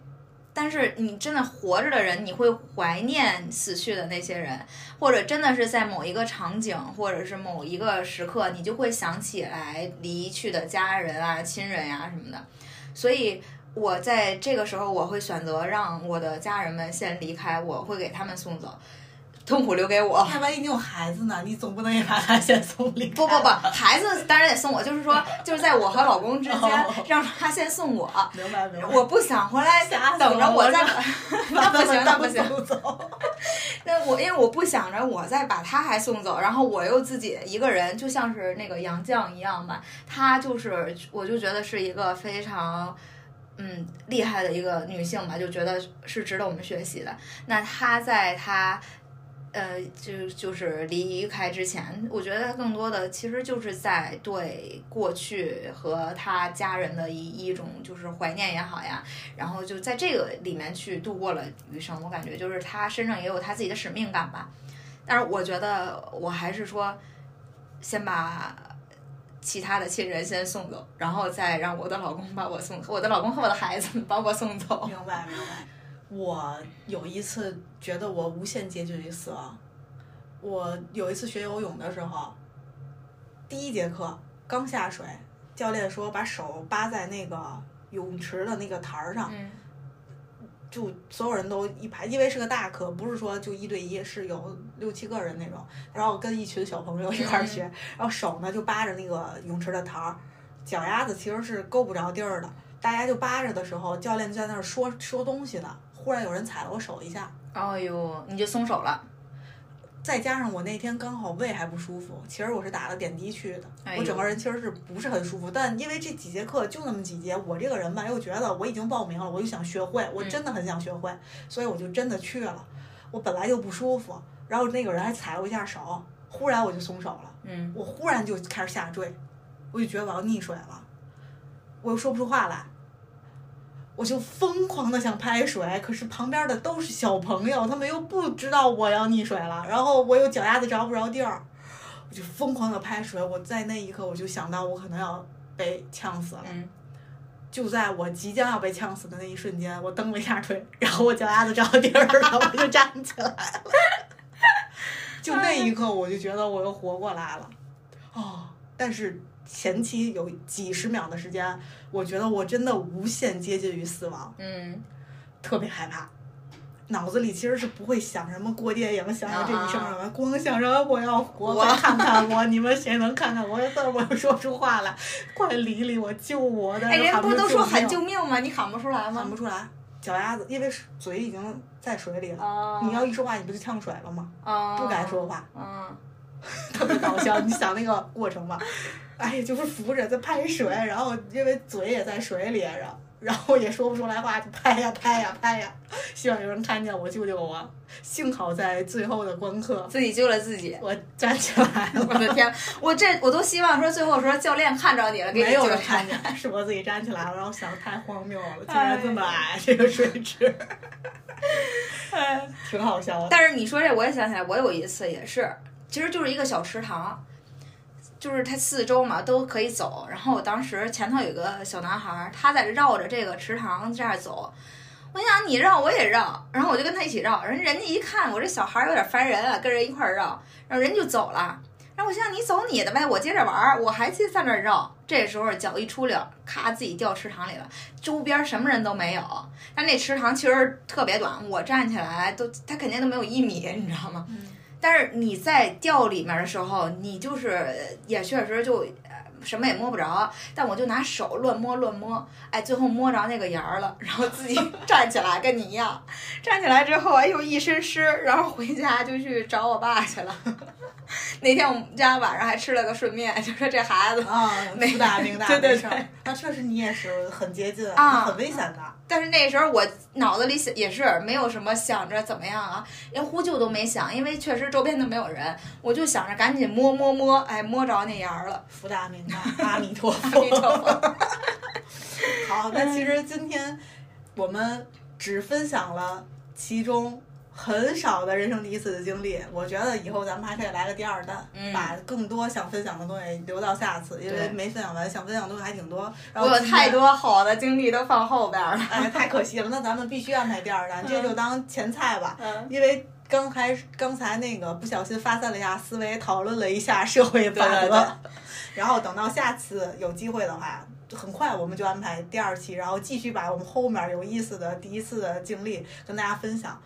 但是你真的活着的人，你会怀念死去的那些人，或者真的是在某一个场景，或者是某一个时刻，你就会想起来离去的家人啊、亲人呀、什么的。所以我在这个时候，我会选择让我的家人们先离开，我会给他们送走，痛苦留给我。那万一你有孩子呢？你总不能也把他先送离开。不不不，孩子当然得送我，就是说，就是在我和老公之间哦，让他先送我。明白明白。我不想回来等着我再 (laughs) 那不行，那不行。走。那我因为我不想着我再把他还送走，然后我又自己一个人，就像是那个杨绛一样吧。他就是，我就觉得是一个非常。嗯，厉害的一个女性吧，就觉得是值得我们学习的。那她在她，呃，就就是离开之前，我觉得更多的其实就是在对过去和她家人的一一种就是怀念也好呀，然后就在这个里面去度过了余生。我感觉就是她身上也有她自己的使命感吧。但是我觉得我还是说，先把其他的亲人先送走，然后再让我的老公把我送，我的老公和我的孩子把我送走。明白明白。我有一次觉得我无限接近于死亡。我有一次学游泳的时候，第一节课刚下水，教练说把手扒在那个泳池的那个台儿上，嗯就所有人都一排，因为是个大课，不是说就一对一，是有六七个人那种。然后跟一群小朋友一块儿学，然后手呢就扒着那个泳池的台儿，脚丫子其实是够不着地儿的。大家就扒着的时候，教练就在那儿说说东西呢。忽然有人踩了我手一下，哎呦，你就松手了。再加上我那天刚好胃还不舒服，其实我是打了点滴去的，哎我整个人其实是不是很舒服。但因为这几节课就那么几节，我这个人吧又觉得我已经报名了，我就想学会，我真的很想学会，所以我就真的去了。我本来就不舒服，然后那个人还踩了我一下手，忽然我就松手了，嗯，我忽然就开始下坠，我就觉得我要溺水了。我又说不出话来，我就疯狂的想拍水，可是旁边的都是小朋友，他们又不知道我要溺水了，然后我又脚丫子着不着地儿，我就疯狂的拍水。我在那一刻我就想到我可能要被呛死了。嗯，就在我即将要被呛死的那一瞬间，我蹬了一下腿，然后我脚丫子着地儿了，我就站起来了。就那一刻，我就觉得我又活过来了。哦，但是前期有几十秒的时间，我觉得我真的无限接近于死亡，嗯，特别害怕。脑子里其实是不会想什么过电影，想想这一生什么，光想着我要活，我快看看我，你们谁能看看我？但我又说不出话来，快理理我，救我！的哎，人不都说喊救命吗？你喊不出来吗喊？不出来，脚丫子，因为嘴已经在水里了。啊，你要一说话，你不就呛水了吗？啊，不敢说话，嗯，(laughs) 特别搞笑。你想那个过程吧，哎，就是扶着在拍水，然后因为嘴也在水里，然后然后也说不出来话，就拍呀拍呀拍呀，希望有人看见我救救我。幸好在最后的关刻，自己救了自己。我站起来了。(laughs) 我的天，我这我都希望说最后说教练看着你了，给你没有人看见，是我自己站起来了，然后想太荒谬了，竟然这么矮，这个水质，(laughs) 挺好笑的。但是你说这，我也想起来，我有一次也是，其实就是一个小池塘，就是它四周嘛都可以走。然后我当时前头有个小男孩，他在绕着这个池塘这样走。我想你绕我也绕，然后我就跟他一起绕。人人家一看我这小孩有点烦人，跟人一块绕，然后人就走了。然后我想你走你的呗，我接着玩，我还去在那绕。这时候脚一出溜，咔自己掉池塘里了，周边什么人都没有。但那池塘其实特别短，我站起来都，他肯定都没有一米，你知道吗？但是你在掉里面的时候，你就是也确实就呃什么也摸不着，但我就拿手乱摸乱摸，哎，最后摸着那个沿儿了，然后自己 (laughs) 站起来，跟你一样，站起来之后，哎呦一身湿，然后回家就去找我爸去了。那天我们家晚上还吃了个顺面，就说这孩子啊，没福大命大，(laughs) 对对对。那确实你也是很接近，啊很危险的。但是那时候我脑子里想也是没有什么想着怎么样啊，连呼救都没想，因为确实周边都没有人，我就想着赶紧摸摸摸，哎，摸着那沿儿了。福大命大，(laughs) 阿弥陀阿佛。弥陀佛。好，那其实今天我们只分享了其中很少的人生第一次的经历，我觉得以后咱们还可以来个第二弹，嗯把更多想分享的东西留到下次，因为没分享完，想分享的东西还挺多。然我后我。有太多好的经历都放后边了。(laughs) 哎，太可惜了，那咱们必须安排第二弹，这就当前菜吧。嗯，因为刚才刚才那个不小心发散了一下思维，讨论了一下社会法则，然后等到下次有机会的话，很快我们就安排第二期，然后继续把我们后面有意思的第一次的经历跟大家分享。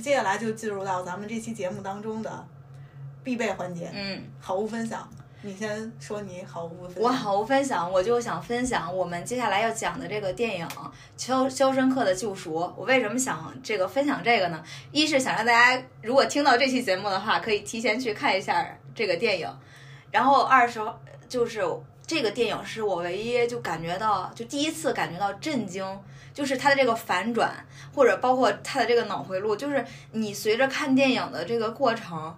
接下来就进入到咱们这期节目当中的必备环节，嗯，好物分享。你先说你好物分享。我好物分享，我就想分享我们接下来要讲的这个电影《肖肖申克的救赎》。我为什么想这个分享这个呢？一是想让大家如果听到这期节目的话，可以提前去看一下这个电影，然后二是就是这个电影是我唯一就感觉到就第一次感觉到震惊。就是它的这个反转，或者包括它的这个脑回路，就是你随着看电影的这个过程，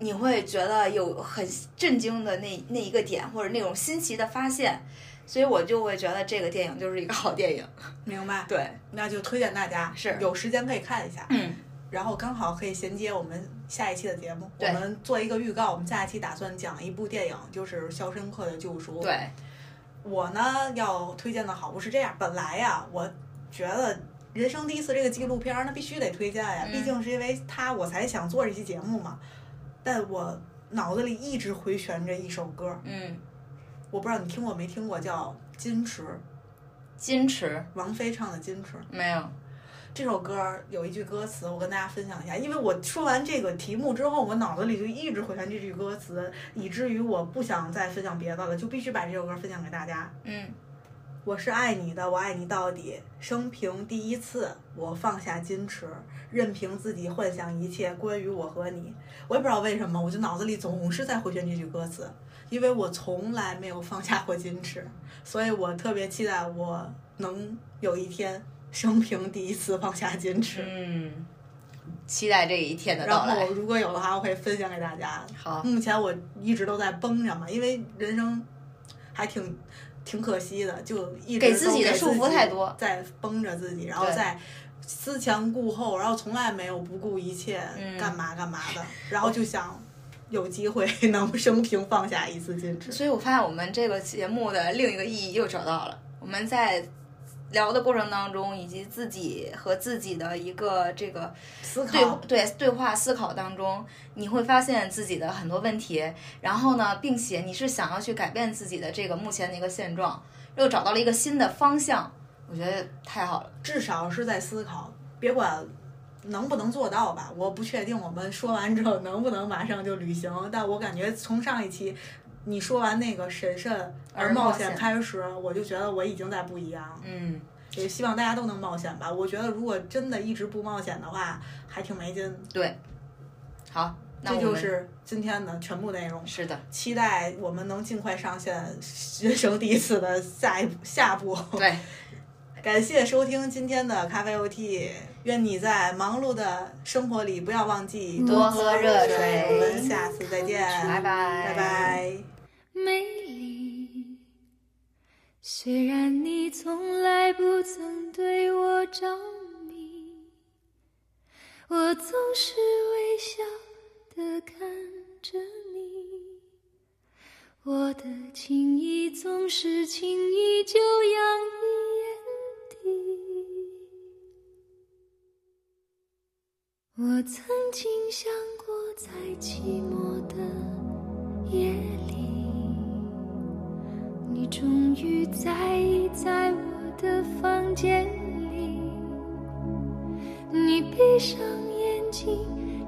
你会觉得有很震惊的那那一个点，或者那种新奇的发现，所以我就会觉得这个电影就是一个好电影。(laughs) 明白，对，那就推荐大家是有时间可以看一下。嗯，然后刚好可以衔接我们下一期的节目，我们做一个预告。我们下一期打算讲一部电影，就是《肖申克的救赎》。对，我呢要推荐的好物是这样，本来呀，我觉得人生第一次这个纪录片儿，那必须得推荐呀，嗯毕竟是因为他我才想做这期节目嘛。但我脑子里一直回旋着一首歌，嗯，我不知道你听过没听过，叫《矜持》，矜持王菲唱的《矜持》。没有，这首歌儿有一句歌词，我跟大家分享一下，因为我说完这个题目之后，我脑子里就一直回旋这句歌词，以至于我不想再分享别的了，就必须把这首歌分享给大家。嗯我是爱你的，我爱你到底。生平第一次，我放下矜持，任凭自己幻想一切关于我和你。我也不知道为什么，我就脑子里总是在回旋这句歌词，因为我从来没有放下过矜持，所以我特别期待我能有一天生平第一次放下矜持。嗯，期待这一天的然到来然后。如果有的话，我会分享给大家。好，目前我一直都在绷着嘛，因为人生还挺挺可惜的，就一直给自己的束缚太多在绷着自己，然后对再思前顾后，然后从来没有不顾一切嗯干嘛干嘛的，然后就想有机会 (laughs) 能生平放下一次矜持。所以我发现我们这个节目的另一个意义又找到了。我们在聊的过程当中，以及自己和自己的一个这个思对考，对对话思考当中，你会发现自己的很多问题，然后呢，并且你是想要去改变自己的这个目前的一个现状，又找到了一个新的方向，我觉得太好了。至少是在思考，别管。能不能做到吧？我不确定。我们说完之后能不能马上就履行？但我感觉从上一期你说完那个审慎而冒险险开始，我就觉得我已经在不一样了。嗯，也希望大家都能冒险吧。我觉得如果真的一直不冒险的话，还挺没劲。对。好，这就是今天的全部内容。是的，期待我们能尽快上线人生第一次的下一步下步。对，(laughs) 感谢收听今天的咖啡 OT，愿你在忙碌的生活里不要忘记多喝热水我们下次再见，拜拜，拜拜。美丽。虽然你从来不曾对我着迷，我总是微笑的看着你，我的情意总是轻易就洋溢眼底。我曾经想过，在寂寞的夜里，你终于在意在我的房间里。你闭上眼睛，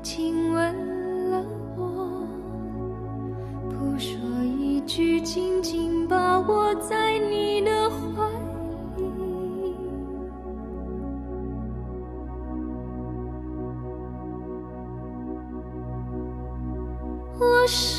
亲吻了我，不说一句，紧紧把我在你的怀里。我是